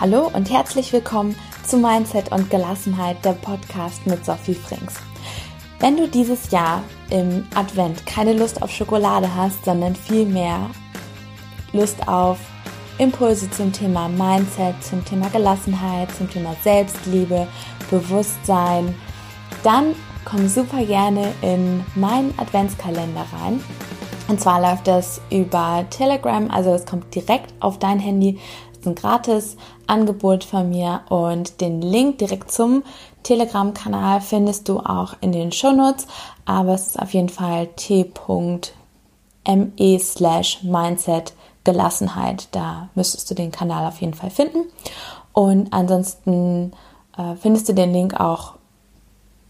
Hallo und herzlich willkommen zu Mindset und Gelassenheit, der Podcast mit Sophie Frings. Wenn du dieses Jahr im Advent keine Lust auf Schokolade hast, sondern vielmehr Lust auf Impulse zum Thema Mindset, zum Thema Gelassenheit, zum Thema Selbstliebe, Bewusstsein, dann komm super gerne in meinen Adventskalender rein. Und zwar läuft das über Telegram, also es kommt direkt auf dein Handy ist ein gratis Angebot von mir und den Link direkt zum Telegram-Kanal findest du auch in den Shownotes, aber es ist auf jeden Fall t.me slash mindset Gelassenheit. Da müsstest du den Kanal auf jeden Fall finden. Und ansonsten äh, findest du den Link auch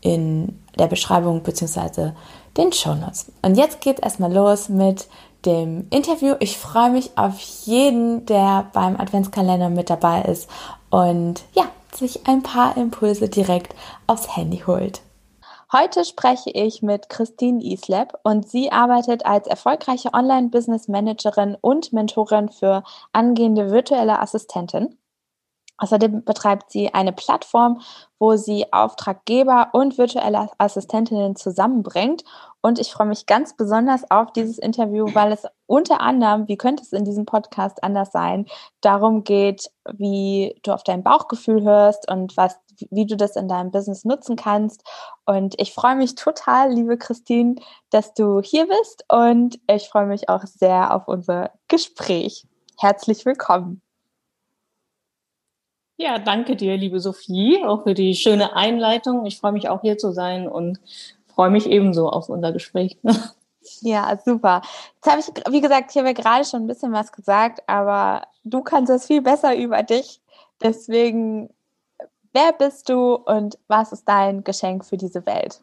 in der Beschreibung bzw. den Shownotes. Und jetzt geht es erstmal los mit dem Interview. Ich freue mich auf jeden, der beim Adventskalender mit dabei ist und ja, sich ein paar Impulse direkt aufs Handy holt. Heute spreche ich mit Christine Isleb und sie arbeitet als erfolgreiche Online-Business-Managerin und Mentorin für angehende virtuelle Assistentin. Außerdem betreibt sie eine Plattform, wo sie Auftraggeber und virtuelle Assistentinnen zusammenbringt. Und ich freue mich ganz besonders auf dieses Interview, weil es unter anderem, wie könnte es in diesem Podcast anders sein, darum geht, wie du auf dein Bauchgefühl hörst und was, wie du das in deinem Business nutzen kannst. Und ich freue mich total, liebe Christine, dass du hier bist und ich freue mich auch sehr auf unser Gespräch. Herzlich willkommen. Ja, danke dir, liebe Sophie, auch für die schöne Einleitung. Ich freue mich auch hier zu sein und freue mich ebenso auf unser Gespräch. Ja, super. Jetzt habe ich, wie gesagt, ich habe ja gerade schon ein bisschen was gesagt, aber du kannst das viel besser über dich. Deswegen, wer bist du und was ist dein Geschenk für diese Welt?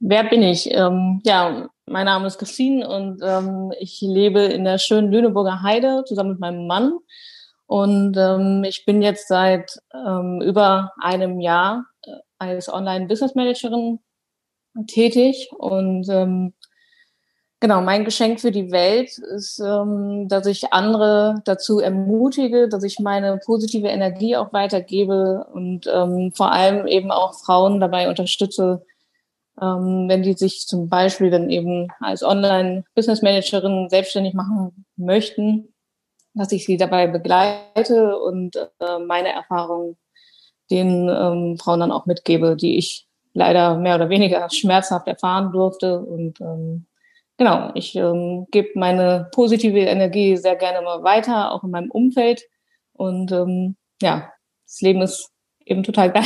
Wer bin ich? Ähm, ja, mein Name ist Christine und ähm, ich lebe in der schönen Lüneburger Heide zusammen mit meinem Mann. Und ähm, ich bin jetzt seit ähm, über einem Jahr äh, als Online-Business-Managerin tätig. Und ähm, genau, mein Geschenk für die Welt ist, ähm, dass ich andere dazu ermutige, dass ich meine positive Energie auch weitergebe und ähm, vor allem eben auch Frauen dabei unterstütze, ähm, wenn die sich zum Beispiel dann eben als Online-Business-Managerin selbstständig machen möchten, dass ich sie dabei begleite und äh, meine Erfahrungen den ähm, Frauen dann auch mitgebe, die ich leider mehr oder weniger schmerzhaft erfahren durfte. Und ähm, genau, ich ähm, gebe meine positive Energie sehr gerne mal weiter, auch in meinem Umfeld. Und ähm, ja, das Leben ist eben total geil.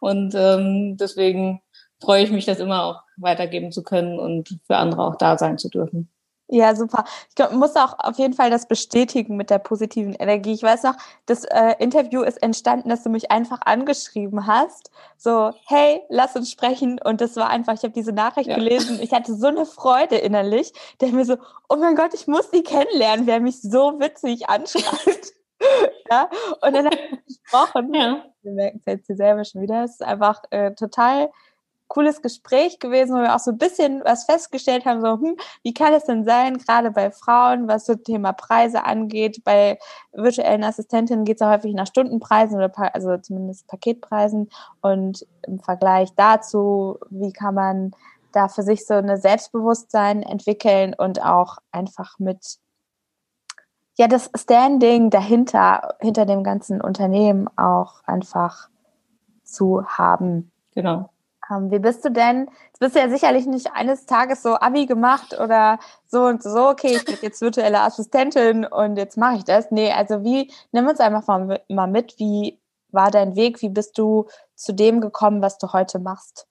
Und ähm, deswegen freue ich mich, das immer auch weitergeben zu können und für andere auch da sein zu dürfen. Ja, super. Ich glaub, muss auch auf jeden Fall das bestätigen mit der positiven Energie. Ich weiß noch, das äh, Interview ist entstanden, dass du mich einfach angeschrieben hast. So, hey, lass uns sprechen. Und das war einfach, ich habe diese Nachricht ja. gelesen. Ich hatte so eine Freude innerlich, der mir so, oh mein Gott, ich muss sie kennenlernen, wer mich so witzig anschreibt. ja, und dann haben wir gesprochen. Ja. Wir merken es jetzt hier selber schon wieder. Es ist einfach äh, total cooles Gespräch gewesen, wo wir auch so ein bisschen was festgestellt haben, so, hm, wie kann es denn sein, gerade bei Frauen, was so Thema Preise angeht, bei virtuellen Assistentinnen geht es ja häufig nach Stundenpreisen oder also zumindest Paketpreisen und im Vergleich dazu, wie kann man da für sich so eine Selbstbewusstsein entwickeln und auch einfach mit ja, das Standing dahinter, hinter dem ganzen Unternehmen auch einfach zu haben. Genau. Ähm, wie bist du denn? Jetzt bist du ja sicherlich nicht eines Tages so Abi gemacht oder so und so, okay, ich bin jetzt virtuelle Assistentin und jetzt mache ich das. Nee, also wie, nimm uns einfach mal mit, wie war dein Weg? Wie bist du zu dem gekommen, was du heute machst?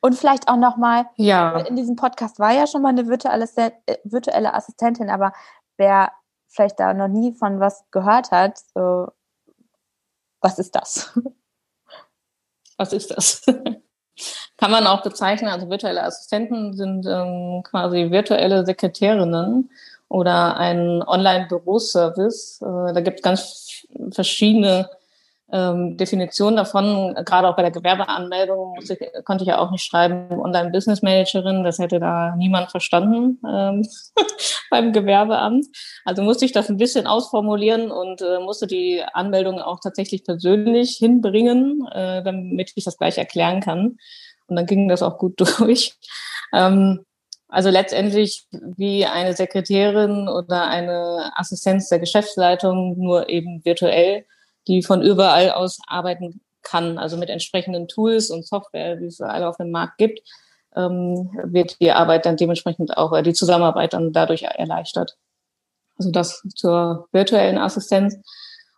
Und vielleicht auch nochmal, ja. in diesem Podcast war ja schon mal eine virtuelle, äh, virtuelle Assistentin, aber wer vielleicht da noch nie von was gehört hat, so, was ist das? was ist das? Kann man auch bezeichnen, also virtuelle Assistenten sind ähm, quasi virtuelle Sekretärinnen oder ein Online-Büroservice. Äh, da gibt es ganz verschiedene ähm, Definition davon, gerade auch bei der Gewerbeanmeldung ich, konnte ich ja auch nicht schreiben, Online-Business-Managerin, das hätte da niemand verstanden ähm, beim Gewerbeamt. Also musste ich das ein bisschen ausformulieren und äh, musste die Anmeldung auch tatsächlich persönlich hinbringen, äh, damit ich das gleich erklären kann. Und dann ging das auch gut durch. Ähm, also letztendlich wie eine Sekretärin oder eine Assistenz der Geschäftsleitung, nur eben virtuell die von überall aus arbeiten kann, also mit entsprechenden Tools und Software, die es alle auf dem Markt gibt, ähm, wird die Arbeit dann dementsprechend auch, äh, die Zusammenarbeit dann dadurch erleichtert. Also das zur virtuellen Assistenz.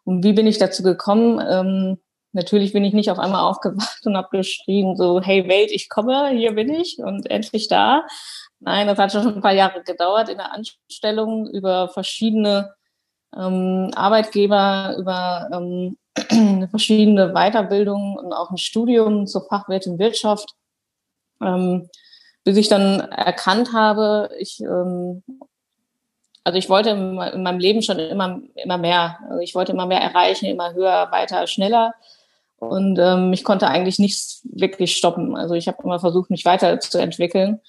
Und wie bin ich dazu gekommen? Ähm, natürlich bin ich nicht auf einmal aufgewacht und habe geschrien, so, hey Welt, ich komme, hier bin ich und endlich da. Nein, das hat schon ein paar Jahre gedauert in der Anstellung über verschiedene ähm, Arbeitgeber über ähm, verschiedene Weiterbildungen und auch ein Studium zur Fachwirtin Wirtschaft, ähm, bis ich dann erkannt habe, ich ähm, also ich wollte in meinem Leben schon immer immer mehr. Also ich wollte immer mehr erreichen, immer höher, weiter, schneller. Und ähm, ich konnte eigentlich nichts wirklich stoppen. Also ich habe immer versucht, mich weiterzuentwickeln.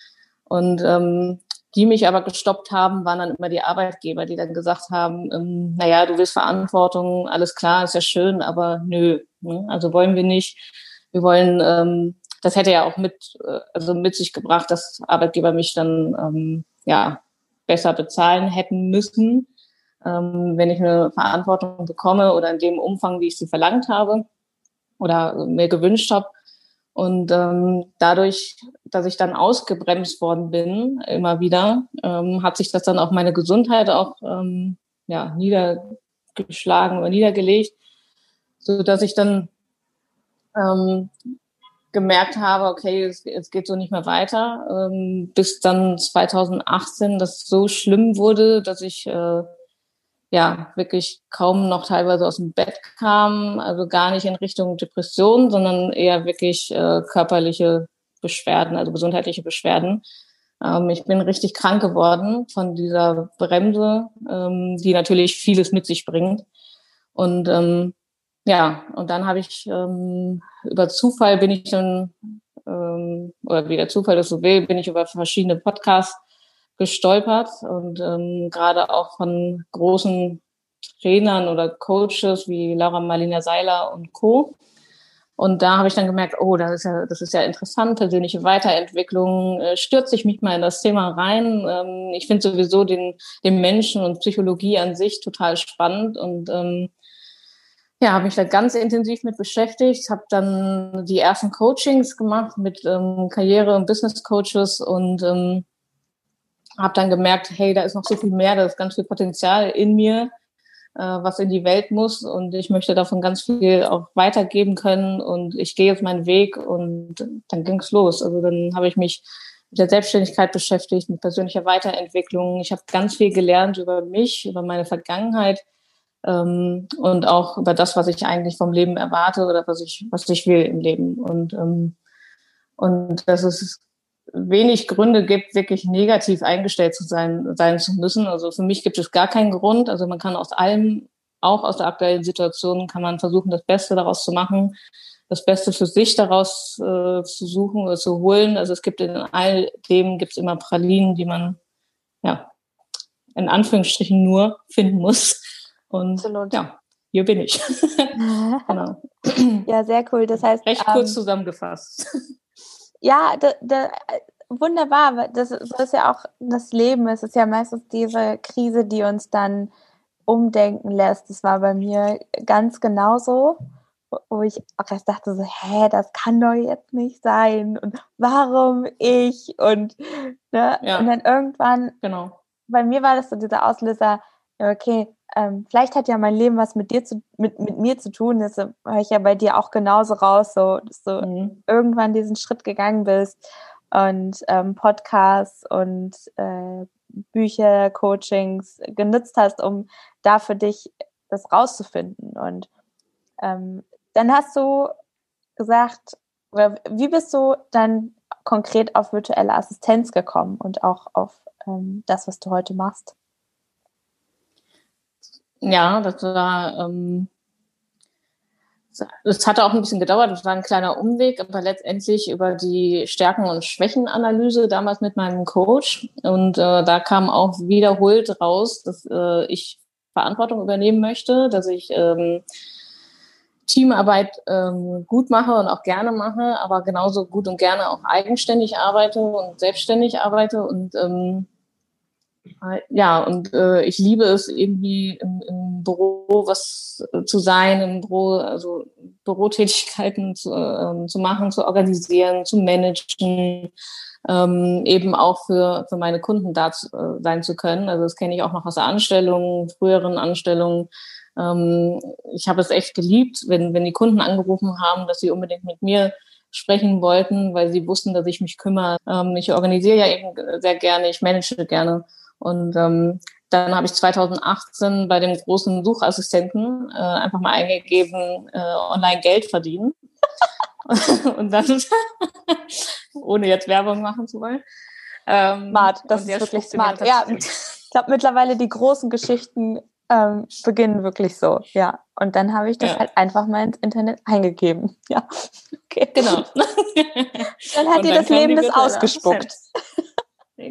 Und ähm, die mich aber gestoppt haben, waren dann immer die Arbeitgeber, die dann gesagt haben, ähm, naja, du willst Verantwortung, alles klar, ist ja schön, aber nö, ne? also wollen wir nicht. Wir wollen, ähm, das hätte ja auch mit, äh, also mit sich gebracht, dass Arbeitgeber mich dann ähm, ja besser bezahlen hätten müssen, ähm, wenn ich eine Verantwortung bekomme oder in dem Umfang, wie ich sie verlangt habe oder mir gewünscht habe. Und ähm, dadurch, dass ich dann ausgebremst worden bin, immer wieder, ähm, hat sich das dann auch meine Gesundheit auch ähm, ja, niedergeschlagen oder niedergelegt, so dass ich dann ähm, gemerkt habe, okay, es, es geht so nicht mehr weiter, ähm, bis dann 2018 das so schlimm wurde, dass ich äh, ja, wirklich kaum noch teilweise aus dem Bett kam, also gar nicht in Richtung Depression, sondern eher wirklich äh, körperliche Beschwerden, also gesundheitliche Beschwerden. Ähm, ich bin richtig krank geworden von dieser Bremse, ähm, die natürlich vieles mit sich bringt. Und ähm, ja, und dann habe ich ähm, über Zufall bin ich dann, ähm, oder wie der Zufall das so will, bin ich über verschiedene Podcasts gestolpert und ähm, gerade auch von großen Trainern oder Coaches wie Laura Marlina Seiler und Co. Und da habe ich dann gemerkt, oh, das ist ja, das ist ja interessant, persönliche Weiterentwicklung, äh, stürze ich mich mal in das Thema rein. Ähm, ich finde sowieso den, den Menschen und Psychologie an sich total spannend und ähm, ja, habe mich da ganz intensiv mit beschäftigt, habe dann die ersten Coachings gemacht mit ähm, Karriere- und Business-Coaches und ähm, habe dann gemerkt, hey, da ist noch so viel mehr, da ist ganz viel Potenzial in mir, äh, was in die Welt muss und ich möchte davon ganz viel auch weitergeben können und ich gehe jetzt meinen Weg und dann ging es los. Also dann habe ich mich mit der Selbstständigkeit beschäftigt, mit persönlicher Weiterentwicklung. Ich habe ganz viel gelernt über mich, über meine Vergangenheit ähm, und auch über das, was ich eigentlich vom Leben erwarte oder was ich, was ich will im Leben. Und, ähm, und das ist wenig Gründe gibt, wirklich negativ eingestellt zu sein, sein zu müssen. Also für mich gibt es gar keinen Grund. Also man kann aus allem, auch aus der aktuellen Situation, kann man versuchen, das Beste daraus zu machen, das Beste für sich daraus äh, zu suchen oder zu holen. Also es gibt in all dem gibt es immer Pralinen, die man ja in Anführungsstrichen nur finden muss. Und Absolut. ja, hier bin ich. genau. Ja, sehr cool. Das heißt, recht kurz ähm, zusammengefasst. Ja, da, da, wunderbar. Das, so ist ja auch das Leben. Es ist ja meistens diese Krise, die uns dann umdenken lässt. Das war bei mir ganz genauso, wo ich auch erst dachte so, hä, das kann doch jetzt nicht sein und warum ich und, ne? Ja. und dann irgendwann, genau. bei mir war das so dieser Auslöser, okay, ähm, vielleicht hat ja mein Leben was mit dir zu, mit, mit mir zu tun. Das höre ich ja bei dir auch genauso raus, so, dass du mhm. irgendwann diesen Schritt gegangen bist und ähm, Podcasts und äh, Bücher, Coachings genutzt hast, um da für dich das rauszufinden. Und ähm, dann hast du gesagt, wie bist du dann konkret auf virtuelle Assistenz gekommen und auch auf ähm, das, was du heute machst? Ja, das war, ähm, es hatte auch ein bisschen gedauert, es war ein kleiner Umweg, aber letztendlich über die Stärken- und Schwächenanalyse damals mit meinem Coach. Und äh, da kam auch wiederholt raus, dass äh, ich Verantwortung übernehmen möchte, dass ich ähm, Teamarbeit ähm, gut mache und auch gerne mache, aber genauso gut und gerne auch eigenständig arbeite und selbstständig arbeite und ähm, ja, und äh, ich liebe es irgendwie im, im Büro was äh, zu sein, im Büro, also Bürotätigkeiten zu, äh, zu machen, zu organisieren, zu managen, ähm, eben auch für, für meine Kunden da zu, äh, sein zu können. Also das kenne ich auch noch aus der Anstellung, früheren Anstellungen. Ähm, ich habe es echt geliebt, wenn, wenn die Kunden angerufen haben, dass sie unbedingt mit mir sprechen wollten, weil sie wussten, dass ich mich kümmere. Ähm, ich organisiere ja eben sehr gerne, ich manage gerne. Und ähm, dann habe ich 2018 bei dem großen Suchassistenten äh, einfach mal eingegeben, äh, online Geld verdienen. und dann, ohne jetzt Werbung machen zu wollen. Ähm, smart, das ist wirklich smart. Ja, ich glaube mittlerweile die großen Geschichten ähm, beginnen wirklich so, ja. Und dann habe ich das ja. halt einfach mal ins Internet eingegeben. Ja. Okay. Genau. dann hat dir das Leben das ausgespuckt.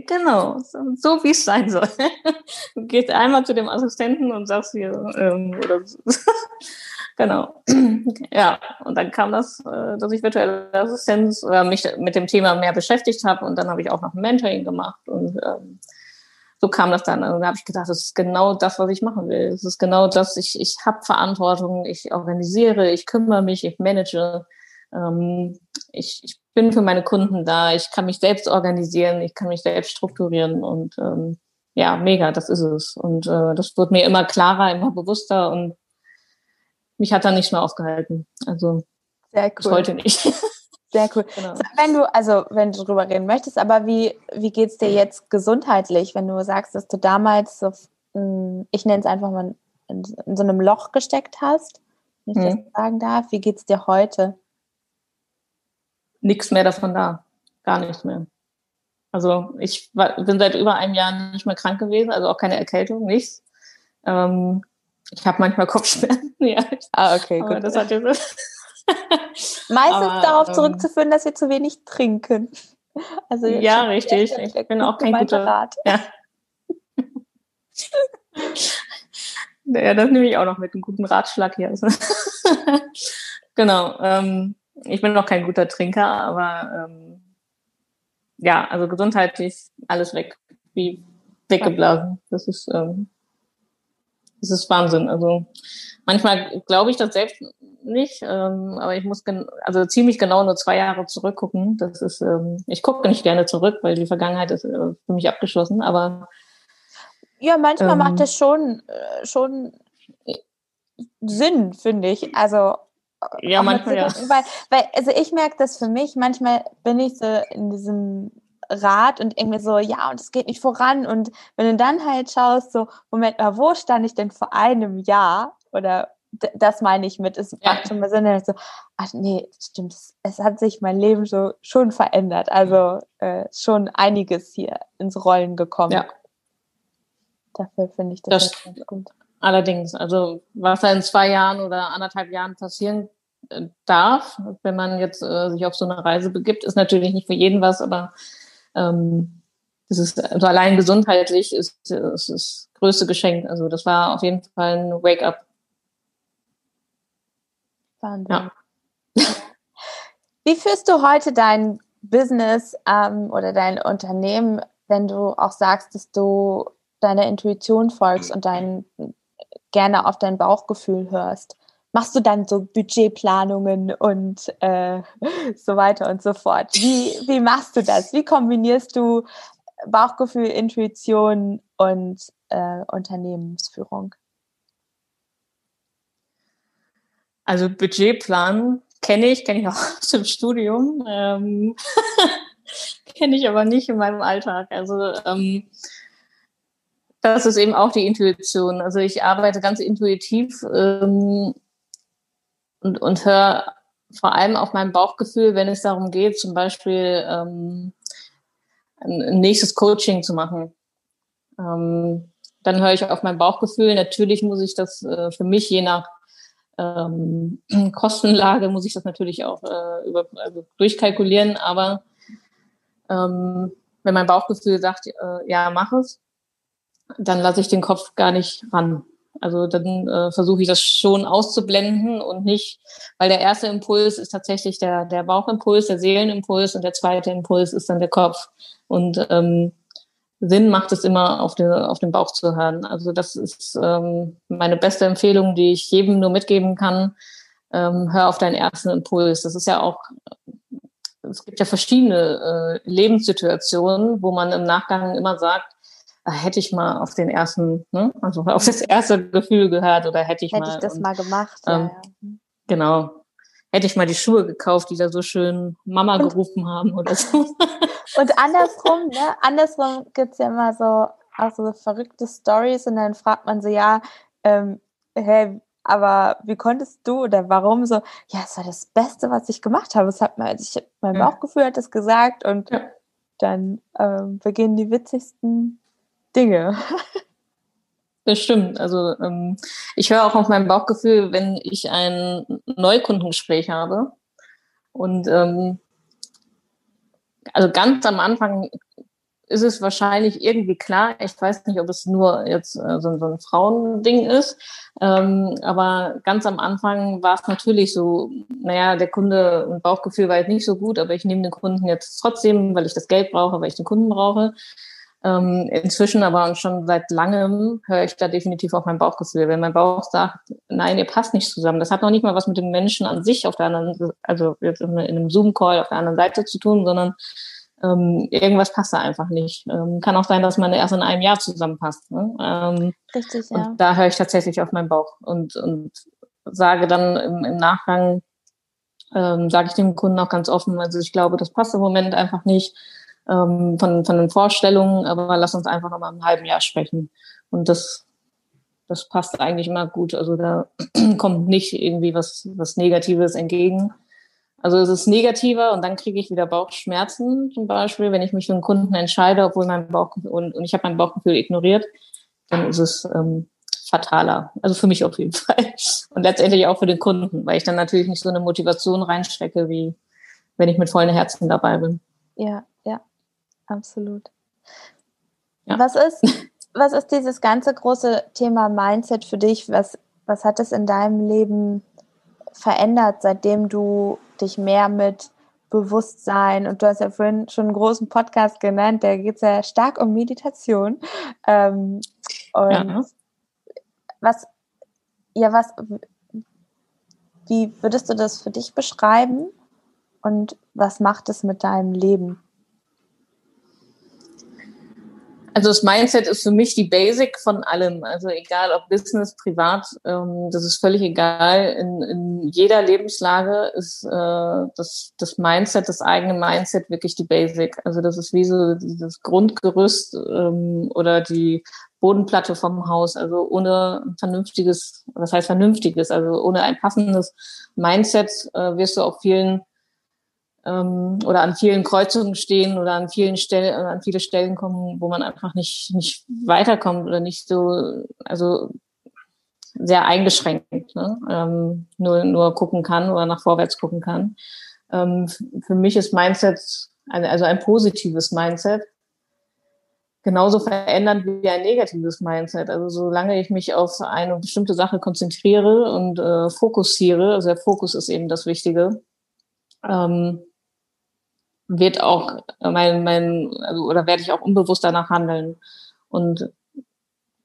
Genau, so, wie es sein soll. Du gehst einmal zu dem Assistenten und sagst hier, ähm, oder so. genau. Ja, und dann kam das, äh, dass ich virtuelle Assistenz äh, mich mit dem Thema mehr beschäftigt habe und dann habe ich auch noch Mentoring gemacht und ähm, so kam das dann. Und dann habe ich gedacht, das ist genau das, was ich machen will. Es ist genau das, ich, ich habe Verantwortung, ich organisiere, ich kümmere mich, ich manage. Ähm, ich, ich bin für meine Kunden da, ich kann mich selbst organisieren, ich kann mich selbst strukturieren und ähm, ja, mega, das ist es. Und äh, das wird mir immer klarer, immer bewusster und mich hat da nicht mehr aufgehalten. Also Sehr cool. bis heute nicht. Sehr cool. Genau. Wenn du, also wenn du drüber reden möchtest, aber wie, wie geht's dir jetzt gesundheitlich, wenn du sagst, dass du damals so, hm, ich nenne es einfach mal, in, in, so einem Loch gesteckt hast, wenn ich hm. das sagen darf, wie geht's dir heute? Nichts mehr davon da. Gar nichts mehr. Also ich war, bin seit über einem Jahr nicht mehr krank gewesen, also auch keine Erkältung, nichts. Ähm, ich habe manchmal Kopfschmerzen. ja. Ah, okay, gut. Das hat jetzt Meistens Aber, darauf ähm, zurückzuführen, dass wir zu wenig trinken. Also ja, richtig. Ich bin auch kein guter Rat. Ja. ja, das nehme ich auch noch mit einem guten Ratschlag hier. genau. Ähm, ich bin noch kein guter Trinker, aber ähm, ja, also gesundheitlich alles weg, wie weggeblasen. Das ist, ähm, das ist Wahnsinn. Also manchmal glaube ich das selbst nicht, ähm, aber ich muss also ziemlich genau nur zwei Jahre zurückgucken. Das ist, ähm, ich gucke nicht gerne zurück, weil die Vergangenheit ist äh, für mich abgeschlossen. Aber ja, manchmal ähm, macht das schon äh, schon Sinn, finde ich. Also ja, manchmal ja. Weil, weil, also ich merke das für mich, manchmal bin ich so in diesem Rad und irgendwie so, ja, und es geht nicht voran. Und wenn du dann halt schaust, so, Moment mal, wo stand ich denn vor einem Jahr? Oder das meine ich mit, es macht schon mal Sinn, dann so, ach nee, stimmt, es hat sich mein Leben so schon verändert. Also äh, schon einiges hier ins Rollen gekommen. Ja. Dafür finde ich das, das ganz gut. Allerdings, also was da in zwei Jahren oder anderthalb Jahren passieren äh, darf, wenn man jetzt äh, sich auf so eine Reise begibt, ist natürlich nicht für jeden was, aber ähm, das ist also allein gesundheitlich ist, ist das größte Geschenk. Also das war auf jeden Fall ein Wake-up. Wahnsinn. Ja. Wie führst du heute dein Business ähm, oder dein Unternehmen, wenn du auch sagst, dass du deiner Intuition folgst und dein gerne auf dein Bauchgefühl hörst. Machst du dann so Budgetplanungen und äh, so weiter und so fort? Wie, wie machst du das? Wie kombinierst du Bauchgefühl, Intuition und äh, Unternehmensführung? Also Budgetplan kenne ich, kenne ich auch aus dem Studium, ähm, kenne ich aber nicht in meinem Alltag. Also ähm, das ist eben auch die Intuition. Also ich arbeite ganz intuitiv ähm, und, und höre vor allem auf mein Bauchgefühl, wenn es darum geht, zum Beispiel ähm, ein nächstes Coaching zu machen. Ähm, dann höre ich auf mein Bauchgefühl. Natürlich muss ich das äh, für mich je nach ähm, Kostenlage muss ich das natürlich auch äh, über, also durchkalkulieren, aber ähm, wenn mein Bauchgefühl sagt, äh, ja, mach es, dann lasse ich den Kopf gar nicht ran. Also dann äh, versuche ich das schon auszublenden und nicht, weil der erste Impuls ist tatsächlich der, der Bauchimpuls, der Seelenimpuls und der zweite Impuls ist dann der Kopf. Und ähm, Sinn macht es immer, auf den, auf den Bauch zu hören. Also das ist ähm, meine beste Empfehlung, die ich jedem nur mitgeben kann. Ähm, hör auf deinen ersten Impuls. Das ist ja auch, es gibt ja verschiedene äh, Lebenssituationen, wo man im Nachgang immer sagt, hätte ich mal auf den ersten, ne, also auf das erste Gefühl gehört oder hätte ich hätte mal. Hätte ich das und, mal gemacht, ähm, ja. Genau. Hätte ich mal die Schuhe gekauft, die da so schön Mama und, gerufen haben oder so. Und andersrum, ne? Andersrum gibt's ja immer so auch so verrückte Stories und dann fragt man so, ja, ähm, hey, aber wie konntest du oder warum so, ja, es war das Beste, was ich gemacht habe. Es hat mir, also ich, mein Bauchgefühl hat es gesagt und ja. dann ähm, beginnen die witzigsten Dinge. Das stimmt. Also ähm, ich höre auch auf mein Bauchgefühl, wenn ich ein Neukundengespräch habe. Und ähm, also ganz am Anfang ist es wahrscheinlich irgendwie klar. Ich weiß nicht, ob es nur jetzt äh, so, so, ein Frauending ist. Ähm, aber ganz am Anfang war es natürlich so, naja, der Kunde und Bauchgefühl war jetzt nicht so gut, aber ich nehme den Kunden jetzt trotzdem, weil ich das Geld brauche, weil ich den Kunden brauche. Ähm, inzwischen aber und schon seit langem höre ich da definitiv auf mein Bauchgefühl. Wenn mein Bauch sagt, nein, ihr passt nicht zusammen, das hat noch nicht mal was mit dem Menschen an sich auf der anderen, also jetzt in einem Zoom-Call auf der anderen Seite zu tun, sondern ähm, irgendwas passt da einfach nicht. Ähm, kann auch sein, dass man erst in einem Jahr zusammenpasst. Ne? Ähm, Richtig, ja. Und da höre ich tatsächlich auf meinen Bauch und, und sage dann im, im Nachgang, ähm, sage ich dem Kunden auch ganz offen, also ich glaube, das passt im Moment einfach nicht ähm, von, von den Vorstellungen, aber lass uns einfach noch mal im halben Jahr sprechen. Und das, das passt eigentlich immer gut. Also da kommt nicht irgendwie was, was Negatives entgegen. Also es ist negativer und dann kriege ich wieder Bauchschmerzen zum Beispiel, wenn ich mich für einen Kunden entscheide, obwohl mein Bauchgefühl und, und ich habe mein Bauchgefühl ignoriert, dann ist es ähm, fataler. Also für mich auf jeden Fall. Und letztendlich auch für den Kunden, weil ich dann natürlich nicht so eine Motivation reinstecke, wie wenn ich mit vollen Herzen dabei bin. Ja, absolut. Ja. Was ist, was ist dieses ganze große Thema Mindset für dich? Was, was hat es in deinem Leben verändert, seitdem du dich mehr mit Bewusstsein und du hast ja vorhin schon einen großen Podcast genannt, der geht sehr stark um Meditation. Ähm, und ja. was, ja, was, wie würdest du das für dich beschreiben und was macht es mit deinem Leben? Also das Mindset ist für mich die Basic von allem. Also egal ob Business, privat, ähm, das ist völlig egal. In, in jeder Lebenslage ist äh, das, das Mindset, das eigene Mindset wirklich die Basic. Also das ist wie so dieses Grundgerüst ähm, oder die Bodenplatte vom Haus. Also ohne vernünftiges, was heißt vernünftiges, also ohne ein passendes Mindset äh, wirst du auf vielen ähm, oder an vielen Kreuzungen stehen oder an vielen Stellen oder an viele Stellen kommen, wo man einfach nicht nicht weiterkommt oder nicht so also sehr eingeschränkt ne? ähm, nur nur gucken kann oder nach vorwärts gucken kann. Ähm, für mich ist Mindset also ein positives Mindset genauso verändern wie ein negatives Mindset. Also solange ich mich auf eine bestimmte Sache konzentriere und äh, fokussiere, also der Fokus ist eben das Wichtige, ähm, wird auch mein, mein, also, oder werde ich auch unbewusst danach handeln. Und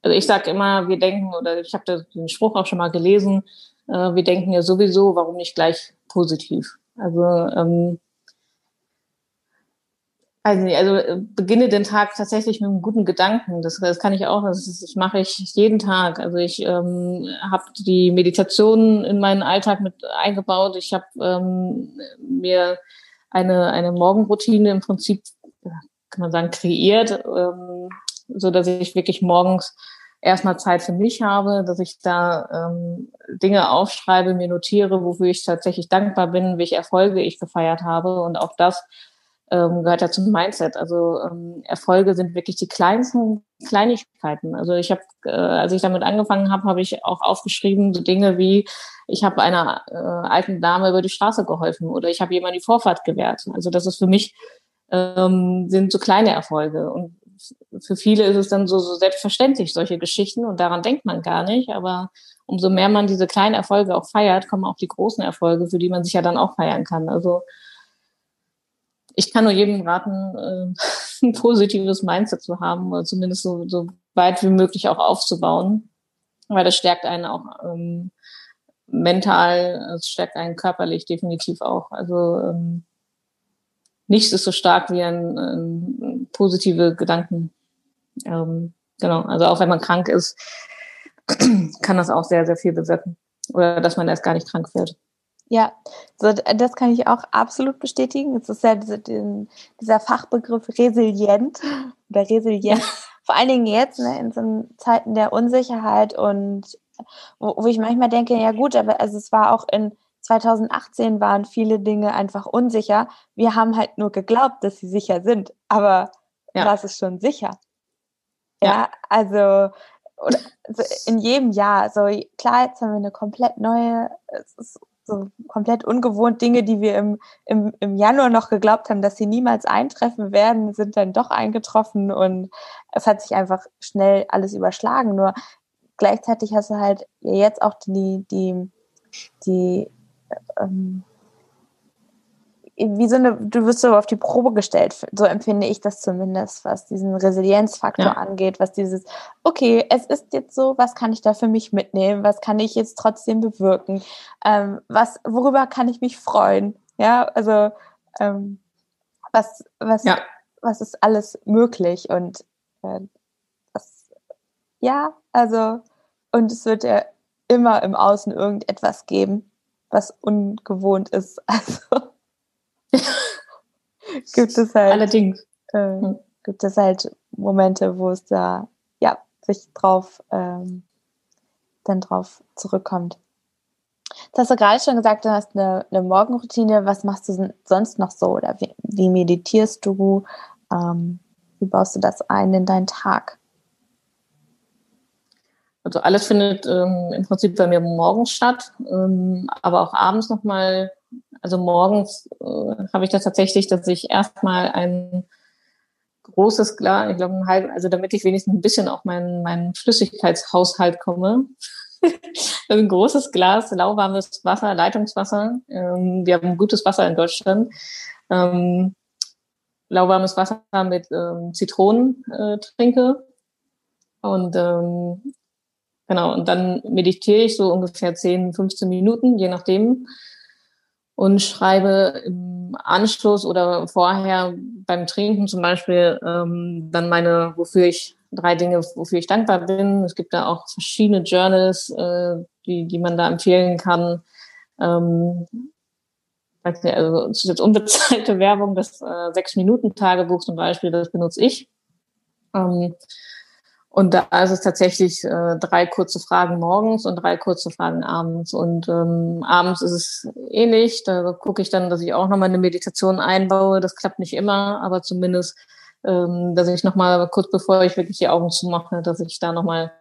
also ich sage immer, wir denken, oder ich habe den Spruch auch schon mal gelesen, äh, wir denken ja sowieso, warum nicht gleich positiv? Also, ähm, also, also beginne den Tag tatsächlich mit einem guten Gedanken. Das, das kann ich auch, das, das mache ich jeden Tag. Also ich ähm, habe die Meditation in meinen Alltag mit eingebaut. Ich habe ähm, mir eine, eine Morgenroutine im Prinzip, kann man sagen, kreiert, ähm, so dass ich wirklich morgens erstmal Zeit für mich habe, dass ich da ähm, Dinge aufschreibe, mir notiere, wofür ich tatsächlich dankbar bin, welche Erfolge ich gefeiert habe. Und auch das ähm, gehört ja zum Mindset. Also ähm, Erfolge sind wirklich die kleinsten Kleinigkeiten. Also ich habe, äh, als ich damit angefangen habe, habe ich auch aufgeschrieben so Dinge wie ich habe einer äh, alten Dame über die Straße geholfen oder ich habe jemand die Vorfahrt gewährt. Also das ist für mich ähm, sind so kleine Erfolge und für viele ist es dann so, so selbstverständlich solche Geschichten und daran denkt man gar nicht. Aber umso mehr man diese kleinen Erfolge auch feiert, kommen auch die großen Erfolge, für die man sich ja dann auch feiern kann. Also ich kann nur jedem raten, äh, ein positives Mindset zu haben oder zumindest so, so weit wie möglich auch aufzubauen, weil das stärkt einen auch ähm, mental, es stärkt einen körperlich definitiv auch. Also ähm, nichts ist so stark wie ein, ein positive Gedanken. Ähm, genau, also auch wenn man krank ist, kann das auch sehr, sehr viel bewirken. Oder dass man erst gar nicht krank wird. Ja, so, das kann ich auch absolut bestätigen. Es ist ja diese, dieser Fachbegriff resilient oder resilient. Ja. Vor allen Dingen jetzt ne, in so Zeiten der Unsicherheit und wo, wo ich manchmal denke, ja gut, aber also es war auch in 2018 waren viele Dinge einfach unsicher. Wir haben halt nur geglaubt, dass sie sicher sind, aber ja. was ist schon sicher? Ja, ja also oder in jedem Jahr. So klar, jetzt haben wir eine komplett neue, so komplett ungewohnt Dinge, die wir im, im, im Januar noch geglaubt haben, dass sie niemals eintreffen werden, sind dann doch eingetroffen und es hat sich einfach schnell alles überschlagen. Nur gleichzeitig hast du halt jetzt auch die, die, die ähm, wie so eine, du wirst so auf die Probe gestellt, so empfinde ich das zumindest, was diesen Resilienzfaktor ja. angeht, was dieses, okay, es ist jetzt so, was kann ich da für mich mitnehmen, was kann ich jetzt trotzdem bewirken, ähm, was, worüber kann ich mich freuen, ja, also ähm, was, was, ja. was ist alles möglich und äh, das, ja, also und es wird ja immer im Außen irgendetwas geben, was ungewohnt ist, also gibt es halt. Allerdings. Äh, hm. Gibt es halt Momente, wo es da, ja, sich drauf, ähm, dann drauf zurückkommt. Jetzt hast du gerade schon gesagt, du hast eine, eine Morgenroutine. Was machst du sonst noch so? Oder wie, wie meditierst du? Ähm, wie baust du das ein in deinen Tag? Also alles findet ähm, im Prinzip bei mir morgens statt, ähm, aber auch abends nochmal also morgens äh, habe ich das tatsächlich, dass ich erstmal ein großes Glas, ich glaube also damit ich wenigstens ein bisschen auf meinen, meinen Flüssigkeitshaushalt komme. ein großes Glas lauwarmes Wasser, Leitungswasser. Ähm, wir haben gutes Wasser in Deutschland. Ähm, lauwarmes Wasser mit ähm, Zitronen äh, trinke. Und ähm, genau, und dann meditiere ich so ungefähr 10, 15 Minuten, je nachdem und schreibe im Anschluss oder vorher beim Trinken zum Beispiel ähm, dann meine, wofür ich drei Dinge, wofür ich dankbar bin. Es gibt da auch verschiedene Journals, äh, die, die man da empfehlen kann. Ähm, also es ist jetzt unbezahlte Werbung, das äh, Sechs-Minuten-Tagebuch zum Beispiel, das benutze ich. Ähm, und da ist es tatsächlich äh, drei kurze Fragen morgens und drei kurze Fragen abends. Und ähm, abends ist es ähnlich. Da gucke ich dann, dass ich auch nochmal eine Meditation einbaue. Das klappt nicht immer, aber zumindest, ähm, dass ich nochmal kurz bevor ich wirklich die Augen zumache, dass ich da nochmal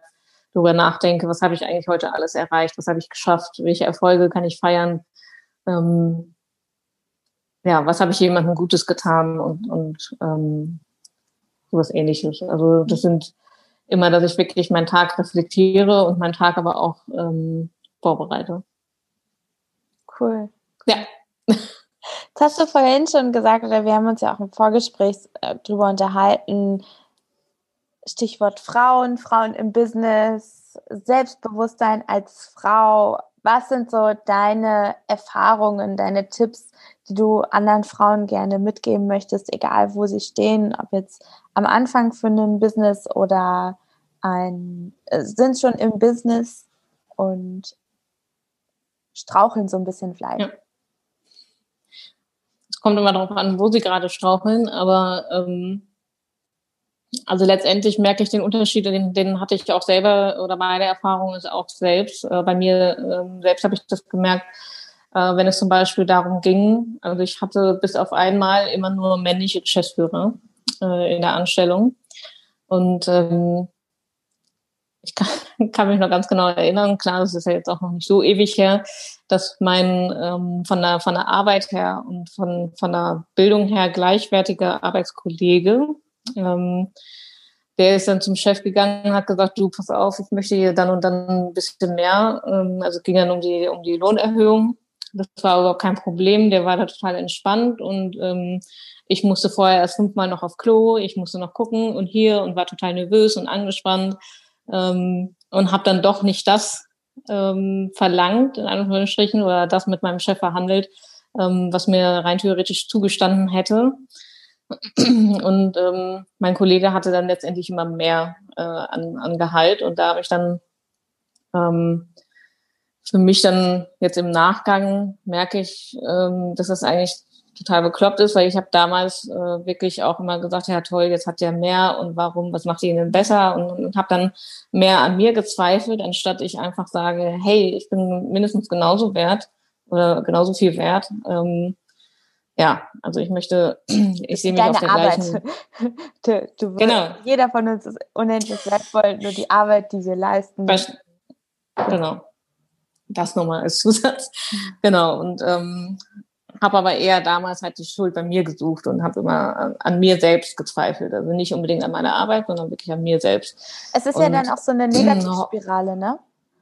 drüber nachdenke, was habe ich eigentlich heute alles erreicht, was habe ich geschafft, welche Erfolge kann ich feiern. Ähm, ja, was habe ich jemandem Gutes getan und, und ähm, sowas ähnliches. Also das sind immer, dass ich wirklich meinen Tag reflektiere und meinen Tag aber auch ähm, vorbereite. Cool. Ja. Das hast du vorhin schon gesagt, oder wir haben uns ja auch im Vorgespräch äh, drüber unterhalten. Stichwort Frauen, Frauen im Business, Selbstbewusstsein als Frau. Was sind so deine Erfahrungen, deine Tipps, die du anderen Frauen gerne mitgeben möchtest, egal wo sie stehen, ob jetzt am Anfang für ein Business oder ein, äh, sind schon im Business und straucheln so ein bisschen vielleicht. Ja. Es kommt immer darauf an, wo sie gerade straucheln, aber ähm, also letztendlich merke ich den Unterschied, den, den hatte ich auch selber oder meine Erfahrung ist auch selbst. Äh, bei mir ähm, selbst habe ich das gemerkt, äh, wenn es zum Beispiel darum ging, also ich hatte bis auf einmal immer nur männliche Geschäftsführer äh, in der Anstellung. Und ähm, ich kann, kann, mich noch ganz genau erinnern, klar, das ist ja jetzt auch noch nicht so ewig her, dass mein ähm, von, der, von der Arbeit her und von, von der Bildung her gleichwertiger Arbeitskollege, ähm, der ist dann zum Chef gegangen, hat gesagt, du, pass auf, ich möchte hier dann und dann ein bisschen mehr. Ähm, also ging dann um die, um die Lohnerhöhung. Das war überhaupt kein Problem, der war da total entspannt und ähm, ich musste vorher erst fünfmal noch auf Klo, ich musste noch gucken und hier und war total nervös und angespannt ähm, und habe dann doch nicht das ähm, verlangt, in Anführungsstrichen, oder das mit meinem Chef verhandelt, ähm, was mir rein theoretisch zugestanden hätte. Und ähm, mein Kollege hatte dann letztendlich immer mehr äh, an, an Gehalt und da habe ich dann ähm, für mich dann jetzt im Nachgang merke ich, ähm, dass das eigentlich total bekloppt ist, weil ich habe damals äh, wirklich auch immer gesagt, ja toll, jetzt hat der mehr und warum, was macht ihn denn besser und, und habe dann mehr an mir gezweifelt, anstatt ich einfach sage, hey, ich bin mindestens genauso wert oder genauso viel wert. Ähm, ja, also ich möchte, ich sehe mich auf der Arbeit. gleichen. Du, du genau. Jeder von uns ist unendlich wertvoll, nur die Arbeit, die wir leisten. Genau. Das nochmal als Zusatz. Genau. Und ähm, habe aber eher damals halt die Schuld bei mir gesucht und habe immer an, an, mir selbst gezweifelt. Also nicht unbedingt an meiner Arbeit, sondern wirklich an mir selbst. Es ist und, ja dann auch so eine Negativspirale, ne?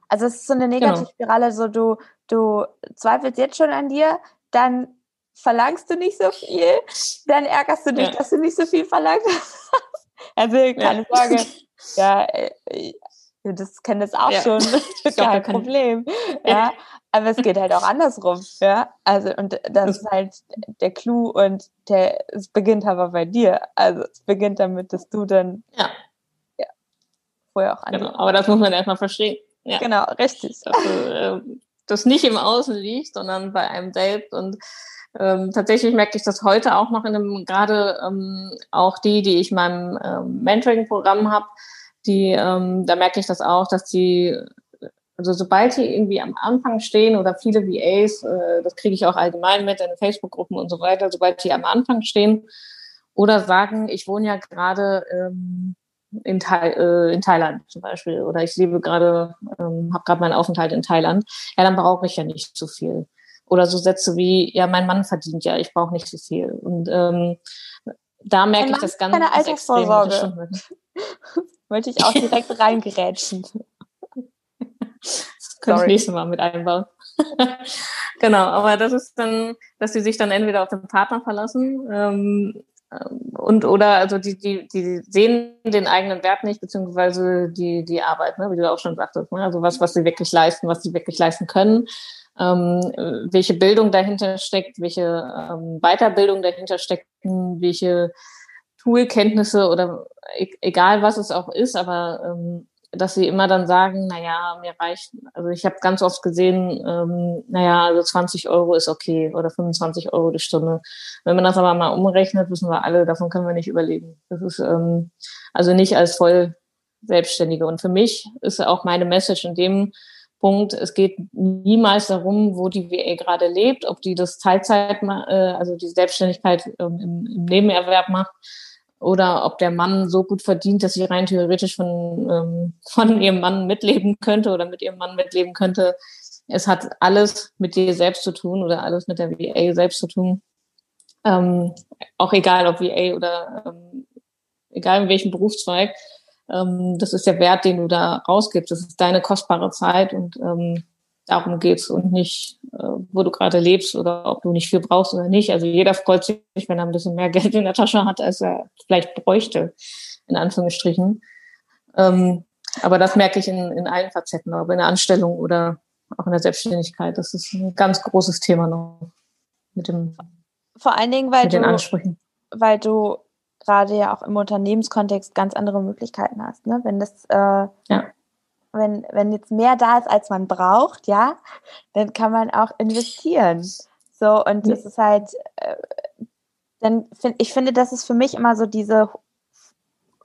Also es ist so eine genau. Negativspirale, genau. so du, du zweifelst jetzt schon an dir, dann verlangst du nicht so viel, dann ärgerst du dich, ja. dass du nicht so viel verlangst. also keine ja. Sorge. Ja, äh, das kenne das auch ja. schon, kein Problem. Ja, aber es geht halt auch andersrum. Ja, also und das ist halt der Clou und der, es beginnt aber bei dir. Also es beginnt damit, dass du dann ja, ja vorher auch an Genau, aber das muss man erstmal verstehen. Ja. Genau, richtig. Dass, äh, das nicht im Außen liegt, sondern bei einem selbst und ähm, tatsächlich merke ich das heute auch noch in einem, gerade ähm, auch die, die ich in meinem ähm, Mentoring-Programm habe, die, ähm, da merke ich das auch, dass die, also sobald die irgendwie am Anfang stehen oder viele VAs, äh, das kriege ich auch allgemein mit in Facebook-Gruppen und so weiter, sobald die am Anfang stehen oder sagen, ich wohne ja gerade ähm, in, Thai, äh, in Thailand zum Beispiel oder ich lebe gerade, ähm, habe gerade meinen Aufenthalt in Thailand, ja, dann brauche ich ja nicht so viel. Oder so Sätze wie, ja, mein Mann verdient ja, ich brauche nicht so viel. Und ähm, da merke ich das ganz, ganz extrem. Wollte ich auch direkt reingerätschen. Das könnte ich nächstes Mal mit einbauen. genau, aber das ist dann, dass sie sich dann entweder auf den Partner verlassen ähm, und oder also die, die, die sehen den eigenen Wert nicht, beziehungsweise die, die Arbeit, ne, wie du auch schon sagtest, ne? also was, was sie wirklich leisten, was sie wirklich leisten können, ähm, welche Bildung dahinter steckt, welche ähm, Weiterbildung dahinter steckt, welche Toolkenntnisse oder e egal was es auch ist, aber ähm, dass sie immer dann sagen, naja, mir reicht, also ich habe ganz oft gesehen, ähm, naja, also 20 Euro ist okay oder 25 Euro die Stunde. Wenn man das aber mal umrechnet, wissen wir alle, davon können wir nicht überlegen. Das ist ähm, also nicht als voll Selbstständige. Und für mich ist auch meine Message in dem Punkt, es geht niemals darum, wo die WA gerade lebt, ob die das Teilzeit, äh, also die Selbstständigkeit ähm, im, im Nebenerwerb macht, oder ob der Mann so gut verdient, dass sie rein theoretisch von, ähm, von ihrem Mann mitleben könnte oder mit ihrem Mann mitleben könnte. Es hat alles mit dir selbst zu tun oder alles mit der VA selbst zu tun. Ähm, auch egal ob VA oder ähm, egal in welchem Berufszweig. Ähm, das ist der Wert, den du da rausgibst. Das ist deine kostbare Zeit und ähm, darum geht's und nicht, äh, wo du gerade lebst oder ob du nicht viel brauchst oder nicht. Also jeder freut sich, wenn er ein bisschen mehr Geld in der Tasche hat, als er vielleicht bräuchte, in Anführungsstrichen. Ähm, aber das merke ich in, in allen Facetten, ob in der Anstellung oder auch in der Selbstständigkeit. Das ist ein ganz großes Thema noch mit dem vor allen Dingen, weil du, Ansprüchen. weil du gerade ja auch im Unternehmenskontext ganz andere Möglichkeiten hast. Ne? Wenn das äh, ja wenn, wenn jetzt mehr da ist, als man braucht, ja, dann kann man auch investieren. So, und es ist halt, äh, dann finde ich finde, das ist für mich immer so diese,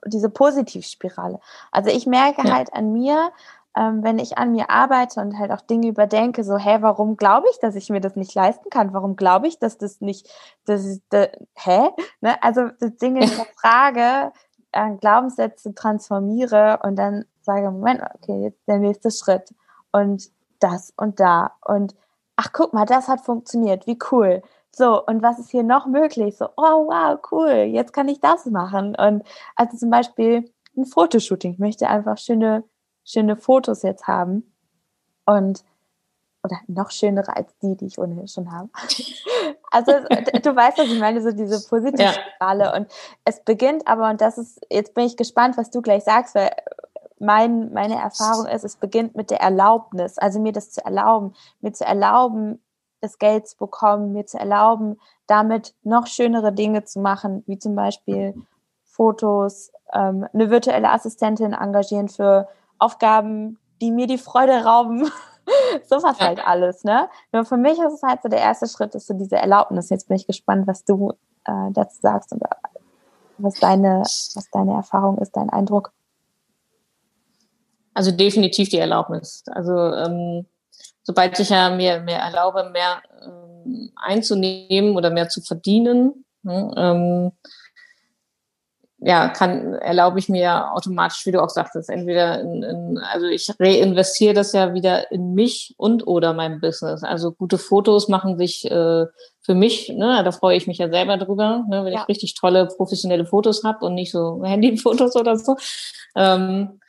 diese Positivspirale. Also ich merke ja. halt an mir, ähm, wenn ich an mir arbeite und halt auch Dinge überdenke, so, hä, warum glaube ich, dass ich mir das nicht leisten kann? Warum glaube ich, dass das nicht, das ist, hä? Ne? Also das Dinge in der Frage, äh, Glaubenssätze transformiere und dann sage, Moment, okay, jetzt der nächste Schritt und das und da und ach, guck mal, das hat funktioniert, wie cool. So, und was ist hier noch möglich? So, oh wow, cool, jetzt kann ich das machen. Und also zum Beispiel ein Fotoshooting. Ich möchte einfach schöne, schöne Fotos jetzt haben. Und oder noch schönere als die, die ich ohnehin schon habe. Also du weißt, was ich meine, so diese positive Spirale. Ja. Und es beginnt aber, und das ist, jetzt bin ich gespannt, was du gleich sagst, weil mein, meine Erfahrung ist, es beginnt mit der Erlaubnis, also mir das zu erlauben, mir zu erlauben, das Geld zu bekommen, mir zu erlauben, damit noch schönere Dinge zu machen, wie zum Beispiel Fotos, ähm, eine virtuelle Assistentin engagieren für Aufgaben, die mir die Freude rauben. Sowas halt alles, ne? Nur für mich ist es halt so der erste Schritt, ist so diese Erlaubnis. Jetzt bin ich gespannt, was du äh, dazu sagst und äh, was deine, was deine Erfahrung ist, dein Eindruck. Also definitiv die Erlaubnis. Also ähm, sobald ich ja mir mehr erlaube, mehr ähm, einzunehmen oder mehr zu verdienen, ne, ähm, ja, kann, erlaube ich mir ja automatisch, wie du auch sagtest, entweder in, in, also ich reinvestiere das ja wieder in mich und oder mein Business. Also gute Fotos machen sich äh, für mich, ne, da freue ich mich ja selber drüber, ne, wenn ja. ich richtig tolle professionelle Fotos habe und nicht so Handyfotos oder so. Ähm,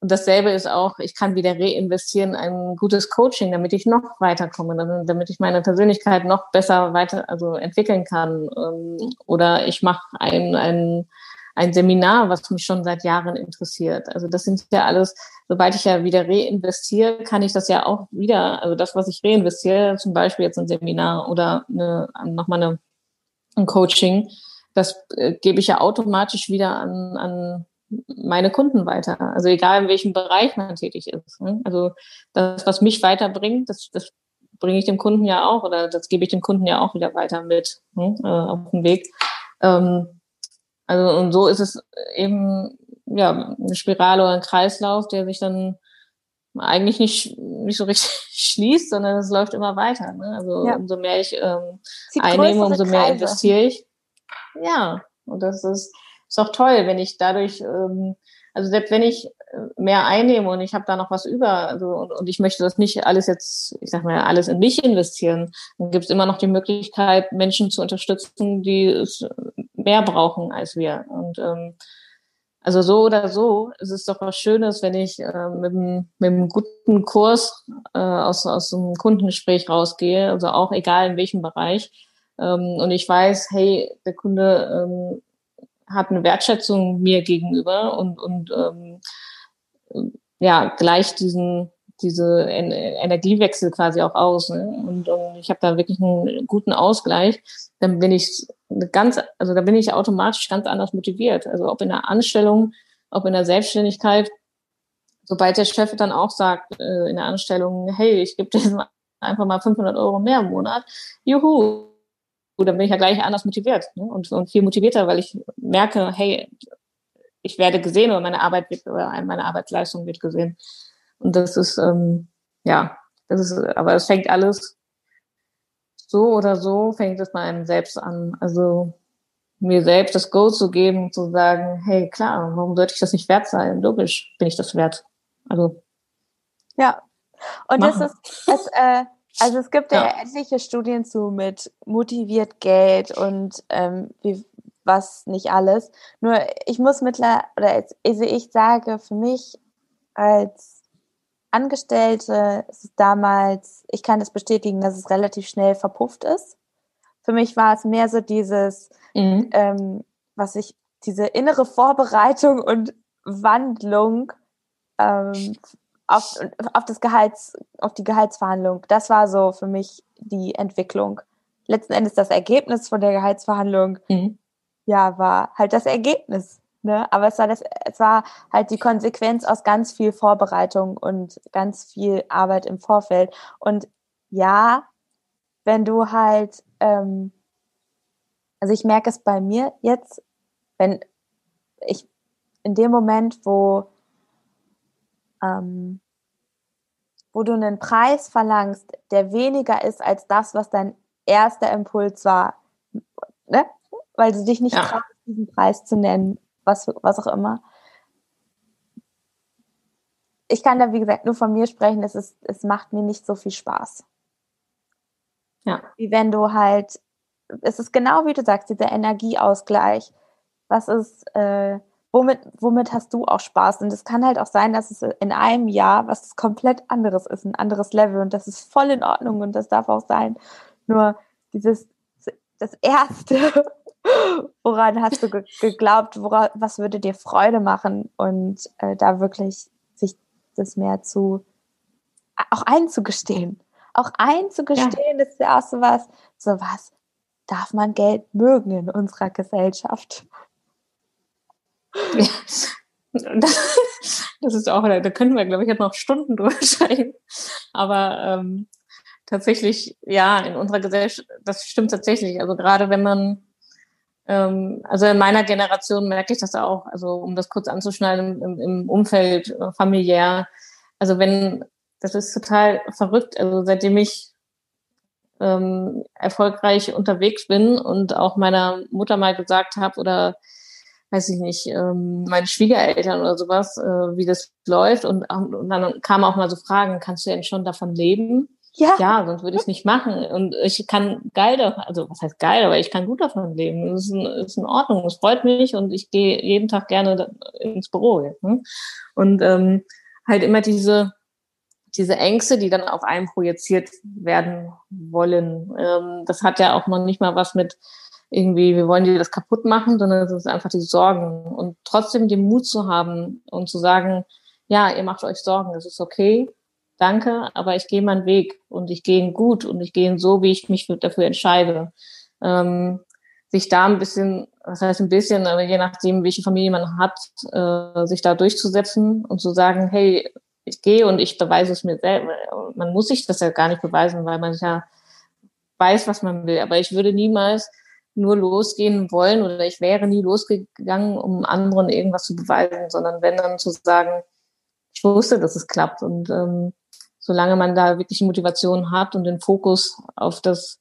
und dasselbe ist auch, ich kann wieder reinvestieren in ein gutes Coaching, damit ich noch weiterkomme, damit ich meine Persönlichkeit noch besser weiter, also entwickeln kann. Ähm, oder ich mache ein, ein, ein Seminar, was mich schon seit Jahren interessiert. Also das sind ja alles, sobald ich ja wieder reinvestiere, kann ich das ja auch wieder, also das, was ich reinvestiere, zum Beispiel jetzt ein Seminar oder eine, nochmal eine, ein Coaching, das äh, gebe ich ja automatisch wieder an, an meine Kunden weiter. Also egal in welchem Bereich man tätig ist. Ne? Also das, was mich weiterbringt, das, das bringe ich dem Kunden ja auch oder das gebe ich dem Kunden ja auch wieder weiter mit ne? äh, auf dem Weg. Ähm, also und so ist es eben ja eine Spirale oder ein Kreislauf, der sich dann eigentlich nicht nicht so richtig schließt, sondern es läuft immer weiter. Ne? Also ja. umso mehr ich ähm, einnehme, umso mehr Kreise. investiere ich. Ja, und das ist ist auch toll, wenn ich dadurch, ähm, also selbst wenn ich äh, mehr einnehme und ich habe da noch was über, also und, und ich möchte das nicht alles jetzt, ich sag mal, alles in mich investieren, dann gibt es immer noch die Möglichkeit, Menschen zu unterstützen, die es mehr brauchen als wir. Und ähm, also so oder so, es ist doch was Schönes, wenn ich äh, mit, einem, mit einem guten Kurs äh, aus, aus einem Kundengespräch rausgehe, also auch egal in welchem Bereich. Ähm, und ich weiß, hey, der Kunde ähm, hat eine Wertschätzung mir gegenüber und, und ähm, ja, gleicht diesen diese Energiewechsel quasi auch aus. Ne? Und, und ich habe da wirklich einen guten Ausgleich. Dann bin ich ganz, also da bin ich automatisch ganz anders motiviert. Also ob in der Anstellung, ob in der Selbstständigkeit. Sobald der Chef dann auch sagt äh, in der Anstellung, hey, ich gebe dir einfach mal 500 Euro mehr im Monat, juhu, gut, dann bin ich ja gleich anders motiviert ne? und, und viel motivierter, weil ich merke, hey, ich werde gesehen oder meine Arbeit wird oder meine Arbeitsleistung wird gesehen. Und das ist, ähm, ja, das ist, aber es fängt alles so oder so, fängt es bei einem selbst an. Also mir selbst das Go zu geben, zu sagen, hey, klar, warum sollte ich das nicht wert sein? Logisch bin ich das wert. Also. Ja. Und machen. das ist, das, äh, also es gibt ja, ja etliche Studien zu mit motiviert Geld und ähm, wie, was nicht alles. Nur ich muss mittlerweile, oder als, also ich sage für mich als Angestellte ist es damals, ich kann es bestätigen, dass es relativ schnell verpufft ist. Für mich war es mehr so dieses, mhm. ähm, was ich, diese innere Vorbereitung und Wandlung ähm, auf, auf das Gehalts, auf die Gehaltsverhandlung. Das war so für mich die Entwicklung. Letzten Endes das Ergebnis von der Gehaltsverhandlung, mhm. ja, war halt das Ergebnis. Ne? Aber es war das, es war halt die Konsequenz aus ganz viel Vorbereitung und ganz viel Arbeit im Vorfeld. Und ja, wenn du halt, ähm, also ich merke es bei mir jetzt, wenn ich in dem Moment, wo ähm, wo du einen Preis verlangst, der weniger ist als das, was dein erster Impuls war, ne? weil du dich nicht ja. traust, diesen Preis zu nennen, was, was auch immer. Ich kann da, wie gesagt, nur von mir sprechen, es, ist, es macht mir nicht so viel Spaß. Ja. Wie wenn du halt, es ist genau wie du sagst, dieser Energieausgleich. Was ist, äh, womit, womit hast du auch Spaß? Und es kann halt auch sein, dass es in einem Jahr was komplett anderes ist, ein anderes Level und das ist voll in Ordnung und das darf auch sein. Nur dieses, das Erste, woran hast du geglaubt, woran, was würde dir Freude machen und äh, da wirklich sich das mehr zu, auch einzugestehen. Auch einzugestehen ja. ist ja auch so was, so was darf man Geld mögen in unserer Gesellschaft. Ja. Das ist auch, da können wir, glaube ich, noch Stunden drüber sprechen. Aber ähm, tatsächlich, ja, in unserer Gesellschaft, das stimmt tatsächlich. Also gerade wenn man, ähm, also in meiner Generation merke ich das auch, also um das kurz anzuschneiden, im, im Umfeld äh, familiär. Also wenn, das ist total verrückt. Also seitdem ich ähm, erfolgreich unterwegs bin und auch meiner Mutter mal gesagt habe oder weiß ich nicht, ähm, meine Schwiegereltern oder sowas, äh, wie das läuft. Und, und dann kamen auch mal so Fragen, kannst du denn schon davon leben? Ja. Ja, sonst würde ich es nicht machen. Und ich kann geil davon, also was heißt geil, aber ich kann gut davon leben. Das ist in, ist in Ordnung, es freut mich und ich gehe jeden Tag gerne ins Büro. Jetzt, ne? Und ähm, halt immer diese, diese Ängste, die dann auf einen projiziert werden wollen. Ähm, das hat ja auch noch nicht mal was mit irgendwie, wir wollen dir das kaputt machen, sondern es ist einfach die Sorgen. Und trotzdem den Mut zu haben und zu sagen, ja, ihr macht euch Sorgen, das ist okay, danke, aber ich gehe meinen Weg und ich gehe ihn gut und ich gehe ihn so, wie ich mich dafür entscheide. Ähm, sich da ein bisschen, was heißt ein bisschen, aber je nachdem, welche Familie man hat, äh, sich da durchzusetzen und zu sagen, hey, ich gehe und ich beweise es mir selber. Man muss sich das ja gar nicht beweisen, weil man ja weiß, was man will. Aber ich würde niemals nur losgehen wollen oder ich wäre nie losgegangen, um anderen irgendwas zu beweisen, sondern wenn dann zu sagen, ich wusste, dass es klappt. Und ähm, solange man da wirklich Motivation hat und den Fokus auf das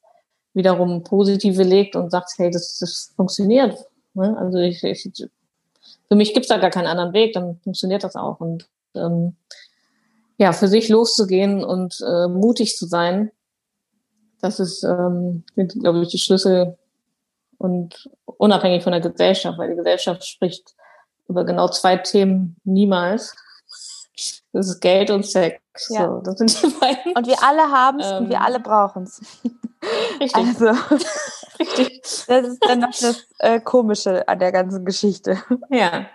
wiederum Positive legt und sagt, hey, das, das funktioniert. Ne? Also ich, ich, für mich gibt's da gar keinen anderen Weg, dann funktioniert das auch. Und ähm, ja, für sich loszugehen und äh, mutig zu sein, das ist, ähm, glaube ich, die Schlüssel und unabhängig von der Gesellschaft, weil die Gesellschaft spricht über genau zwei Themen niemals. Das ist Geld und Sex. Ja. So, das sind die beiden. Und wir alle haben es ähm, und wir ähm. alle brauchen es. Richtig. Also, richtig. Das ist dann noch das äh, Komische an der ganzen Geschichte. Ja.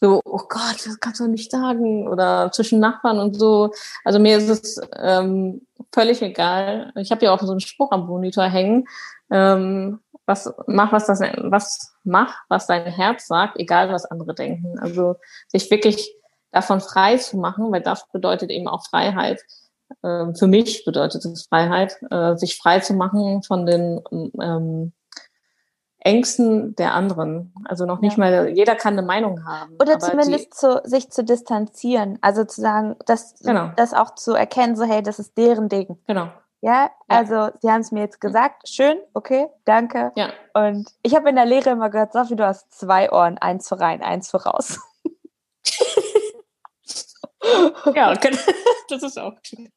So, oh Gott, das kannst du nicht sagen. Oder zwischen Nachbarn und so. Also mir ist es ähm, völlig egal. Ich habe ja auch so einen Spruch am Monitor hängen. Ähm, was mach was das was mach was dein Herz sagt egal was andere denken also sich wirklich davon frei zu machen weil das bedeutet eben auch Freiheit ähm, für mich bedeutet es Freiheit äh, sich frei zu machen von den ähm, Ängsten der anderen. Also noch nicht mal, jeder kann eine Meinung haben. Oder zumindest die, zu, sich zu distanzieren. Also zu sagen, das, genau. das auch zu erkennen, so hey, das ist deren Ding. Genau. Ja, also sie haben es mir jetzt gesagt. Schön, okay, danke. Ja. Und ich habe in der Lehre immer gehört, Sophie, du hast zwei Ohren, eins für rein, eins für raus. ja, das ist auch schön.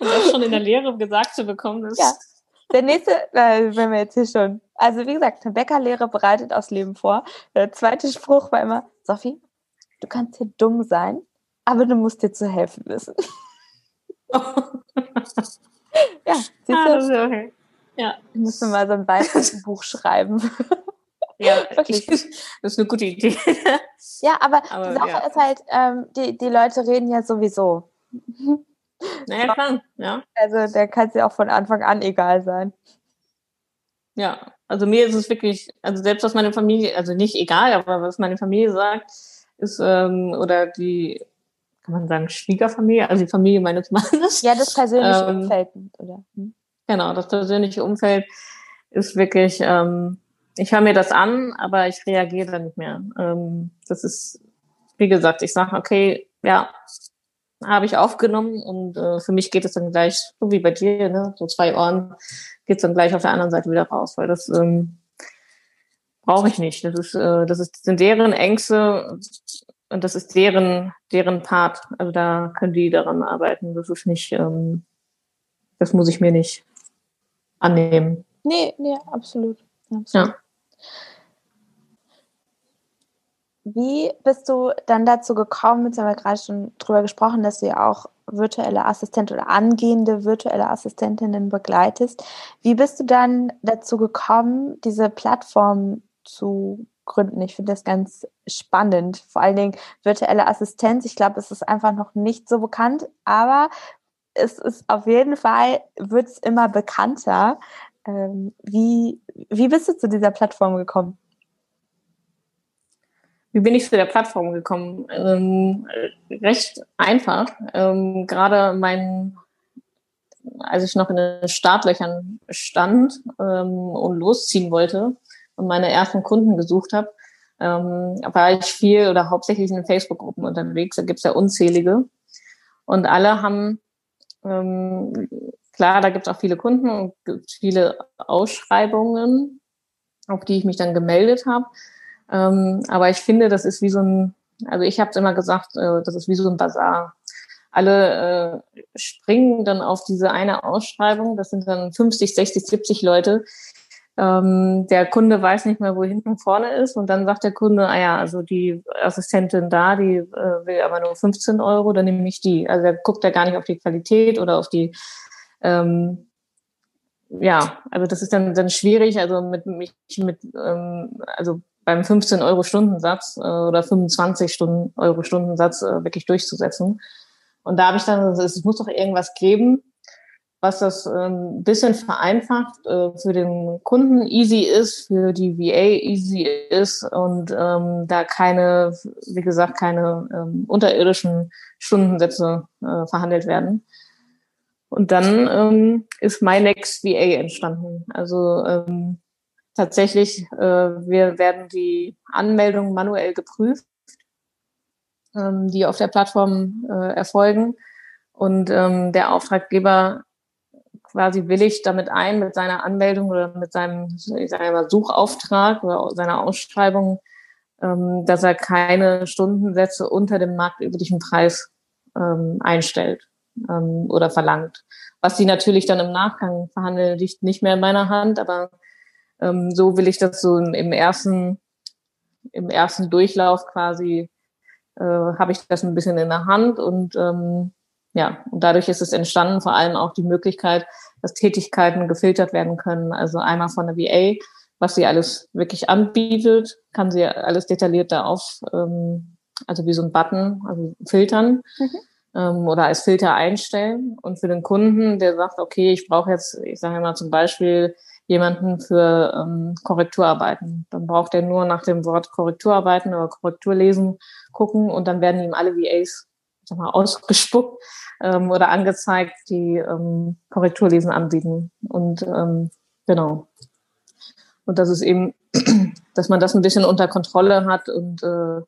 Und das schon in der Lehre gesagt zu bekommen, ist. Ja. Der nächste, äh, wenn wir jetzt hier schon, also wie gesagt, eine Bäckerlehre bereitet aufs Leben vor. Der zweite Spruch war immer, Sophie, du kannst hier dumm sein, aber du musst dir zu helfen wissen. Ja, siehst du? Ah, das ist okay. Ja. Ich müsste mal so ein weiteres Buch schreiben. Ja, wirklich. Das ist eine gute Idee. Ja, aber, aber die Sache ja. ist halt, ähm, die, die Leute reden ja sowieso. Naja, klar, ja. Also der kann es ja auch von Anfang an egal sein. Ja, also mir ist es wirklich, also selbst was meine Familie, also nicht egal, aber was meine Familie sagt, ist, ähm, oder die kann man sagen, Schwiegerfamilie, also die Familie meines Mannes. Ja, das persönliche ähm, Umfeld, oder? Hm? Genau, das persönliche Umfeld ist wirklich, ähm, ich höre mir das an, aber ich reagiere da nicht mehr. Ähm, das ist, wie gesagt, ich sage, okay, ja, habe ich aufgenommen und äh, für mich geht es dann gleich, so wie bei dir, ne, so zwei Ohren, geht es dann gleich auf der anderen Seite wieder raus, weil das ähm, brauche ich nicht. Das ist, äh, das ist, sind deren Ängste und das ist deren, deren Part. Also da können die daran arbeiten. Das ist nicht, ähm, das muss ich mir nicht annehmen. Nee, nee, absolut. absolut. Ja. Wie bist du dann dazu gekommen, jetzt haben wir gerade schon drüber gesprochen, dass du ja auch virtuelle Assistenten oder angehende virtuelle Assistentinnen begleitest. Wie bist du dann dazu gekommen, diese Plattform zu gründen? Ich finde das ganz spannend. Vor allen Dingen virtuelle Assistenz. Ich glaube, es ist einfach noch nicht so bekannt, aber es ist auf jeden Fall, wird es immer bekannter. Ähm, wie, wie bist du zu dieser Plattform gekommen? Wie bin ich zu der Plattform gekommen? Ähm, recht einfach. Ähm, Gerade mein, als ich noch in den Startlöchern stand ähm, und losziehen wollte und meine ersten Kunden gesucht habe, ähm, war ich viel oder hauptsächlich in Facebook-Gruppen unterwegs. Da gibt's ja unzählige. Und alle haben, ähm, klar, da gibt's auch viele Kunden und viele Ausschreibungen, auf die ich mich dann gemeldet habe. Ähm, aber ich finde, das ist wie so ein, also ich habe es immer gesagt, äh, das ist wie so ein Bazar. Alle äh, springen dann auf diese eine Ausschreibung, das sind dann 50, 60, 70 Leute. Ähm, der Kunde weiß nicht mehr, wo hinten vorne ist und dann sagt der Kunde, ah ja, also die Assistentin da, die äh, will aber nur 15 Euro, dann nehme ich die. Also er guckt ja gar nicht auf die Qualität oder auf die ähm, ja, also das ist dann, dann schwierig, also mit mich mit, ähm, also beim 15 Euro Stundensatz äh, oder 25 Stunden, Euro Stundensatz äh, wirklich durchzusetzen. Und da habe ich dann, es muss doch irgendwas geben, was das ähm, bisschen vereinfacht, äh, für den Kunden easy ist, für die VA easy ist und ähm, da keine, wie gesagt, keine ähm, unterirdischen Stundensätze äh, verhandelt werden. Und dann ähm, ist MyNext VA entstanden. Also ähm, tatsächlich, äh, wir werden die Anmeldungen manuell geprüft, ähm, die auf der Plattform äh, erfolgen. Und ähm, der Auftraggeber quasi willigt damit ein, mit seiner Anmeldung oder mit seinem ich sage mal, Suchauftrag oder seiner Ausschreibung, ähm, dass er keine Stundensätze unter dem marktüblichen Preis ähm, einstellt ähm, oder verlangt. Was sie natürlich dann im Nachgang verhandeln, liegt nicht mehr in meiner Hand, aber so will ich das so im, ersten, im ersten Durchlauf quasi, äh, habe ich das ein bisschen in der Hand und ja, und dadurch ist es entstanden vor allem auch die Möglichkeit, dass Tätigkeiten gefiltert werden können. Also einmal von der VA, was sie alles wirklich anbietet, kann sie alles detailliert da auf, ähm, also wie so ein Button, also filtern mhm. ähm, oder als Filter einstellen. Und für den Kunden, der sagt, okay, ich brauche jetzt, ich sage mal zum Beispiel jemanden für ähm, Korrekturarbeiten. Dann braucht er nur nach dem Wort Korrekturarbeiten oder Korrekturlesen gucken und dann werden ihm alle VAs sag mal, ausgespuckt ähm, oder angezeigt, die ähm, Korrekturlesen anbieten. Und ähm, genau. Und das ist eben, dass man das ein bisschen unter Kontrolle hat und äh,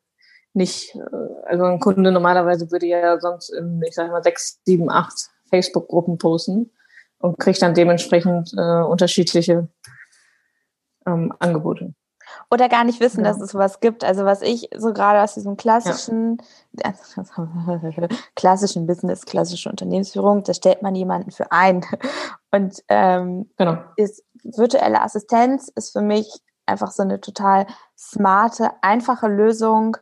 nicht, äh, also ein Kunde normalerweise würde ja sonst in, ich sage mal, sechs, sieben, acht Facebook-Gruppen posten und kriegt dann dementsprechend äh, unterschiedliche ähm, Angebote. Oder gar nicht wissen, ja. dass es sowas gibt. Also was ich so gerade aus diesem klassischen, ja. klassischen Business, klassische Unternehmensführung, da stellt man jemanden für ein. Und ähm, genau. ist, virtuelle Assistenz ist für mich einfach so eine total smarte, einfache Lösung,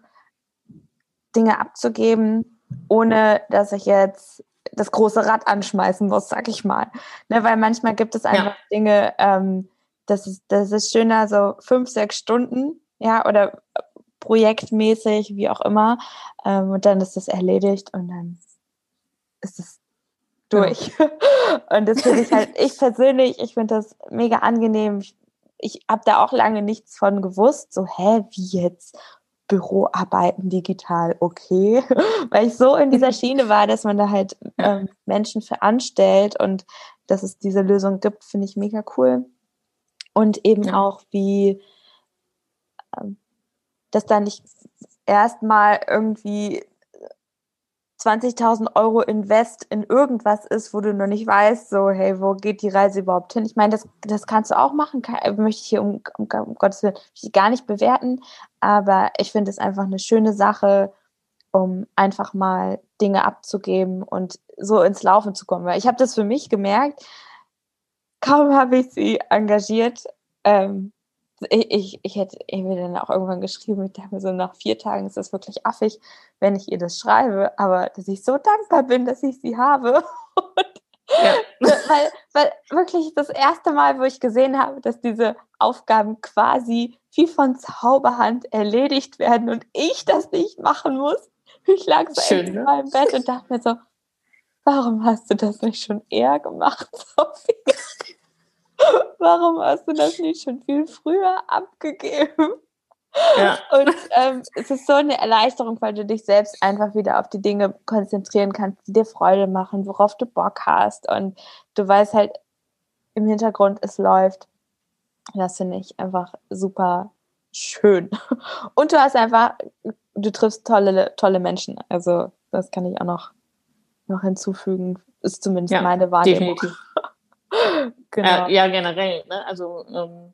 Dinge abzugeben, ohne dass ich jetzt das große Rad anschmeißen muss, sag ich mal. Ne, weil manchmal gibt es einfach ja. Dinge, ähm, das ist, das ist schöner, so fünf, sechs Stunden, ja, oder projektmäßig, wie auch immer. Ähm, und dann ist das erledigt und dann ist es durch. Ja. und das finde ich halt, ich persönlich, ich finde das mega angenehm. Ich, ich habe da auch lange nichts von gewusst. So, hä, wie jetzt? Büroarbeiten digital, okay. Weil ich so in dieser Schiene war, dass man da halt ähm, Menschen für anstellt und dass es diese Lösung gibt, finde ich mega cool. Und eben ja. auch, wie ähm, dass da nicht erstmal irgendwie 20.000 Euro Invest in irgendwas ist, wo du noch nicht weißt, so, hey, wo geht die Reise überhaupt hin? Ich meine, das, das kannst du auch machen, kann, äh, möchte ich hier um, um, um Gottes Willen gar nicht bewerten, aber ich finde es einfach eine schöne Sache, um einfach mal Dinge abzugeben und so ins Laufen zu kommen. Weil ich habe das für mich gemerkt, kaum habe ich sie engagiert, ähm, ich, ich, ich hätte mir dann auch irgendwann geschrieben, ich dachte mir so, nach vier Tagen ist das wirklich affig, wenn ich ihr das schreibe, aber dass ich so dankbar bin, dass ich sie habe. Ja. weil, weil wirklich das erste Mal, wo ich gesehen habe, dass diese Aufgaben quasi wie von Zauberhand erledigt werden und ich das nicht machen muss. Ich lag so Schön, ne? in meinem Bett und dachte mir so, warum hast du das nicht schon eher gemacht, Sophie? Warum hast du das nicht schon viel früher abgegeben? Ja. Und ähm, es ist so eine Erleichterung, weil du dich selbst einfach wieder auf die Dinge konzentrieren kannst, die dir Freude machen, worauf du Bock hast. Und du weißt halt im Hintergrund, es läuft. Das finde ich einfach super schön. Und du hast einfach, du triffst tolle, tolle Menschen. Also das kann ich auch noch, noch hinzufügen. Ist zumindest ja, meine Wahrnehmung. Definitiv. genau. Äh, ja, generell. Ne? Also ähm,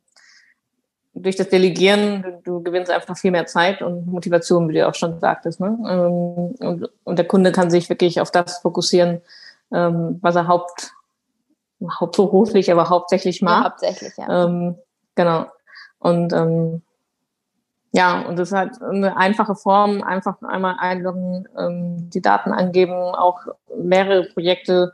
durch das Delegieren, du, du, gewinnst einfach viel mehr Zeit und Motivation, wie du auch schon sagtest. Ne? Ähm, und, und, der Kunde kann sich wirklich auf das fokussieren, ähm, was er haupt, hauptberuflich, aber hauptsächlich macht. Ja, hauptsächlich, ja. Ähm, genau. Und ähm, ja, und das ist halt eine einfache Form, einfach einmal einloggen, ähm, die Daten angeben, auch mehrere Projekte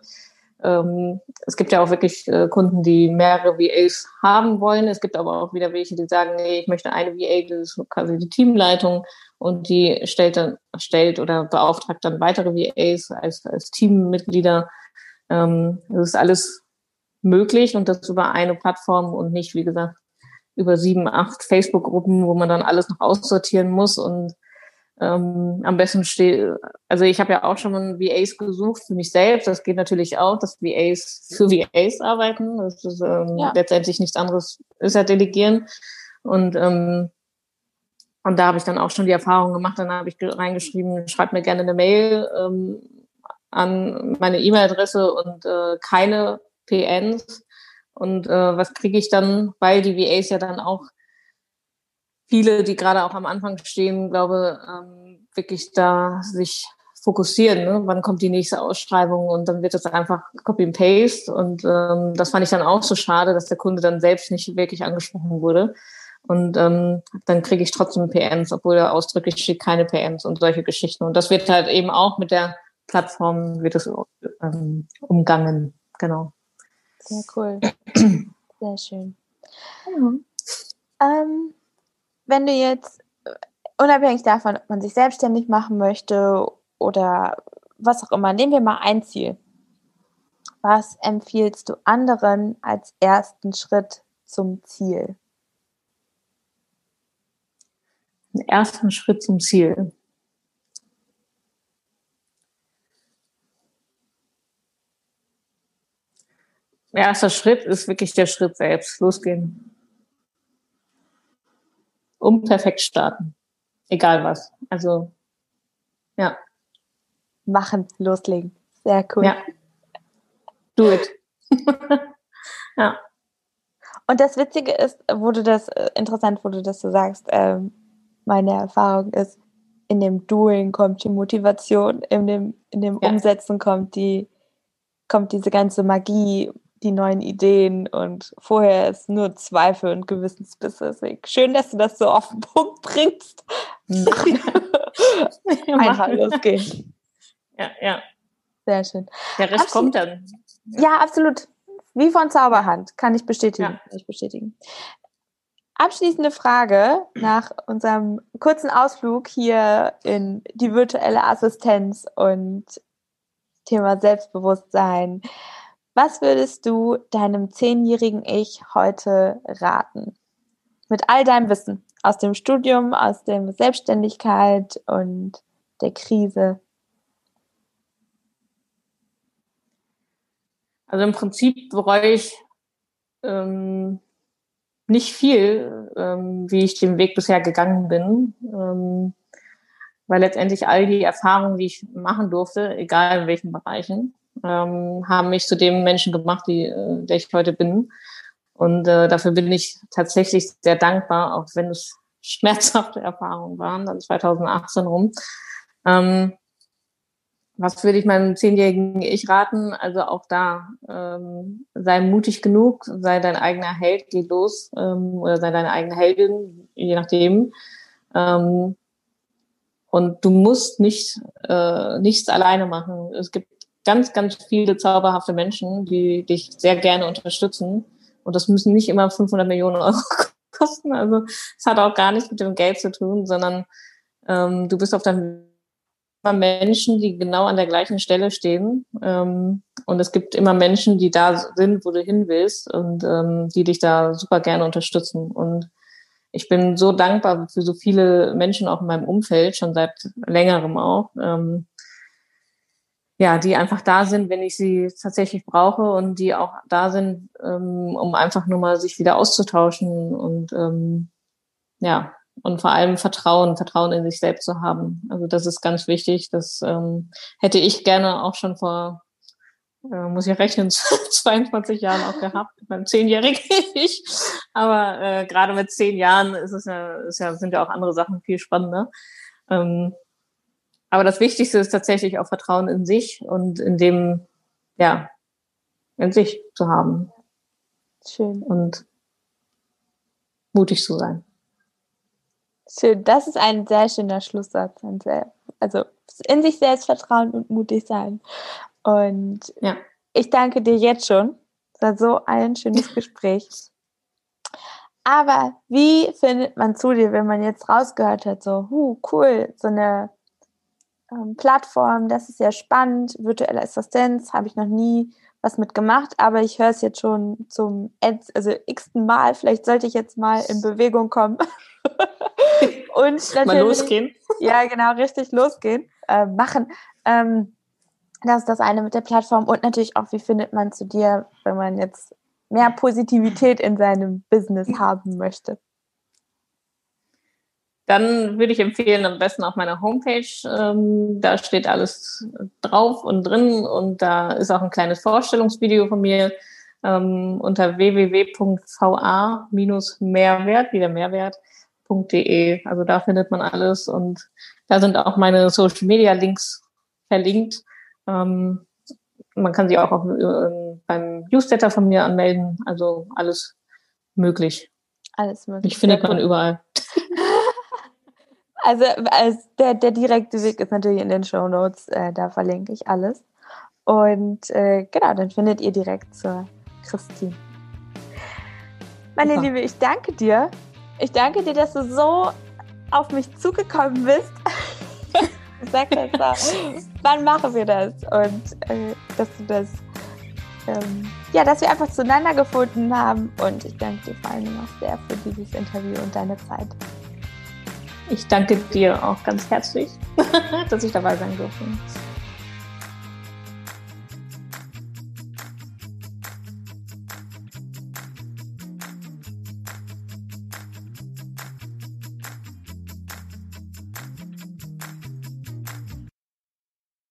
ähm, es gibt ja auch wirklich äh, Kunden, die mehrere VAs haben wollen. Es gibt aber auch wieder welche, die sagen, nee, ich möchte eine VA, das ist quasi die Teamleitung und die stellt dann, stellt oder beauftragt dann weitere VAs als, als Teammitglieder. Ähm, das ist alles möglich und das über eine Plattform und nicht, wie gesagt, über sieben, acht Facebook-Gruppen, wo man dann alles noch aussortieren muss und ähm, am besten steht, also ich habe ja auch schon mal VAs gesucht für mich selbst. Das geht natürlich auch, dass VAs für VAs arbeiten. Das ist ähm, ja. letztendlich nichts anderes, ist ja delegieren. Und ähm, und da habe ich dann auch schon die Erfahrung gemacht. Dann habe ich reingeschrieben, schreibt mir gerne eine Mail ähm, an meine E-Mail-Adresse und äh, keine PNs. Und äh, was kriege ich dann, weil die VAs ja dann auch viele, die gerade auch am Anfang stehen, glaube, ähm, wirklich da sich fokussieren. Ne? Wann kommt die nächste Ausschreibung? Und dann wird das einfach Copy and Paste. Und ähm, das fand ich dann auch so schade, dass der Kunde dann selbst nicht wirklich angesprochen wurde. Und ähm, dann kriege ich trotzdem PNs, obwohl da ausdrücklich steht keine PNs und solche Geschichten. Und das wird halt eben auch mit der Plattform wird es ähm, umgangen. Genau. Sehr cool. Sehr schön. Mhm. Ähm, wenn du jetzt äh, unabhängig davon, ob man sich selbstständig machen möchte oder was auch immer, nehmen wir mal ein Ziel. Was empfiehlst du anderen als ersten Schritt zum Ziel? Den ersten Schritt zum Ziel. Erster Schritt ist wirklich der Schritt selbst. Losgehen um perfekt starten. Egal was. Also, ja. Machen, loslegen. Sehr cool. Ja. Do it. ja. Und das Witzige ist, wo du das, äh, interessant, wo du das so sagst, ähm, meine Erfahrung ist, in dem Doing kommt die Motivation, in dem, in dem ja. Umsetzen kommt die, kommt diese ganze Magie, die neuen Ideen und vorher ist nur Zweifel und Gewissensbisse. Schön, dass du das so auf den Punkt bringst. Einfach losgehen. Ja, ja. Sehr schön. Der Rest Absolut. kommt dann. Ja, absolut. Wie von Zauberhand, kann ich bestätigen. Ja. Kann ich bestätigen. Abschließende Frage nach unserem kurzen Ausflug hier in die virtuelle Assistenz und Thema Selbstbewusstsein. Was würdest du deinem zehnjährigen Ich heute raten? Mit all deinem Wissen aus dem Studium, aus der Selbstständigkeit und der Krise. Also im Prinzip bereue ich ähm, nicht viel, ähm, wie ich den Weg bisher gegangen bin. Ähm, weil letztendlich all die Erfahrungen, die ich machen durfte, egal in welchen Bereichen, ähm, haben mich zu dem Menschen gemacht, die, äh, der ich heute bin. Und äh, dafür bin ich tatsächlich sehr dankbar, auch wenn es schmerzhafte Erfahrungen waren, dann 2018 rum. Ähm, was würde ich meinem zehnjährigen Ich raten? Also auch da, ähm, sei mutig genug, sei dein eigener Held, geh los ähm, oder sei deine eigene Heldin, je nachdem. Ähm, und du musst nicht äh, nichts alleine machen. Es gibt ganz, ganz viele zauberhafte Menschen, die dich sehr gerne unterstützen. Und das müssen nicht immer 500 Millionen Euro kosten. Also es hat auch gar nichts mit dem Geld zu tun, sondern ähm, du bist auf deinem Menschen, die genau an der gleichen Stelle stehen. Ähm, und es gibt immer Menschen, die da sind, wo du hin willst und ähm, die dich da super gerne unterstützen. Und ich bin so dankbar für so viele Menschen auch in meinem Umfeld, schon seit längerem auch, ähm, ja, die einfach da sind, wenn ich sie tatsächlich brauche und die auch da sind, ähm, um einfach nur mal sich wieder auszutauschen und ähm, ja, und vor allem Vertrauen, Vertrauen in sich selbst zu haben. Also das ist ganz wichtig. Das ähm, hätte ich gerne auch schon vor, äh, muss ich rechnen, 22 Jahren auch gehabt, beim zehnjährigen ich. Aber äh, gerade mit zehn Jahren ist es ja, ist ja, sind ja auch andere Sachen viel spannender. Ähm, aber das Wichtigste ist tatsächlich auch Vertrauen in sich und in dem, ja, in sich zu haben. Schön. Und mutig zu sein. Schön, das ist ein sehr schöner Schlusssatz. Also in sich selbst vertrauen und mutig sein. Und ja. ich danke dir jetzt schon. Es war so ein schönes Gespräch. Aber wie findet man zu dir, wenn man jetzt rausgehört hat, so, huh, cool, so eine ähm, Plattform, das ist ja spannend, virtuelle Assistenz, habe ich noch nie was mitgemacht, aber ich höre es jetzt schon zum also x-ten Mal, vielleicht sollte ich jetzt mal in Bewegung kommen. und natürlich, mal losgehen. Ja, genau, richtig losgehen, äh, machen. Ähm, das ist das eine mit der Plattform und natürlich auch, wie findet man zu dir, wenn man jetzt mehr Positivität in seinem Business haben möchte dann würde ich empfehlen, am besten auf meiner Homepage. Ähm, da steht alles drauf und drin und da ist auch ein kleines Vorstellungsvideo von mir ähm, unter www.va-mehrwert, wieder Mehrwert.de. Also da findet man alles und da sind auch meine Social Media Links verlinkt. Ähm, man kann sich auch auf, äh, beim Newsletter von mir anmelden. Also alles möglich. Alles möglich. Ich findet man überall. Also, also der, der direkte Weg ist natürlich in den Show Notes, äh, da verlinke ich alles. Und äh, genau, dann findet ihr direkt zur Christine. Meine Super. Liebe, ich danke dir. Ich danke dir, dass du so auf mich zugekommen bist. Sag das wann machen wir das? Und äh, dass du das, ähm, ja, dass wir einfach zueinander gefunden haben. Und ich danke dir vor allem auch sehr für dieses Interview und deine Zeit. Ich danke dir auch ganz herzlich, dass ich dabei sein durfte.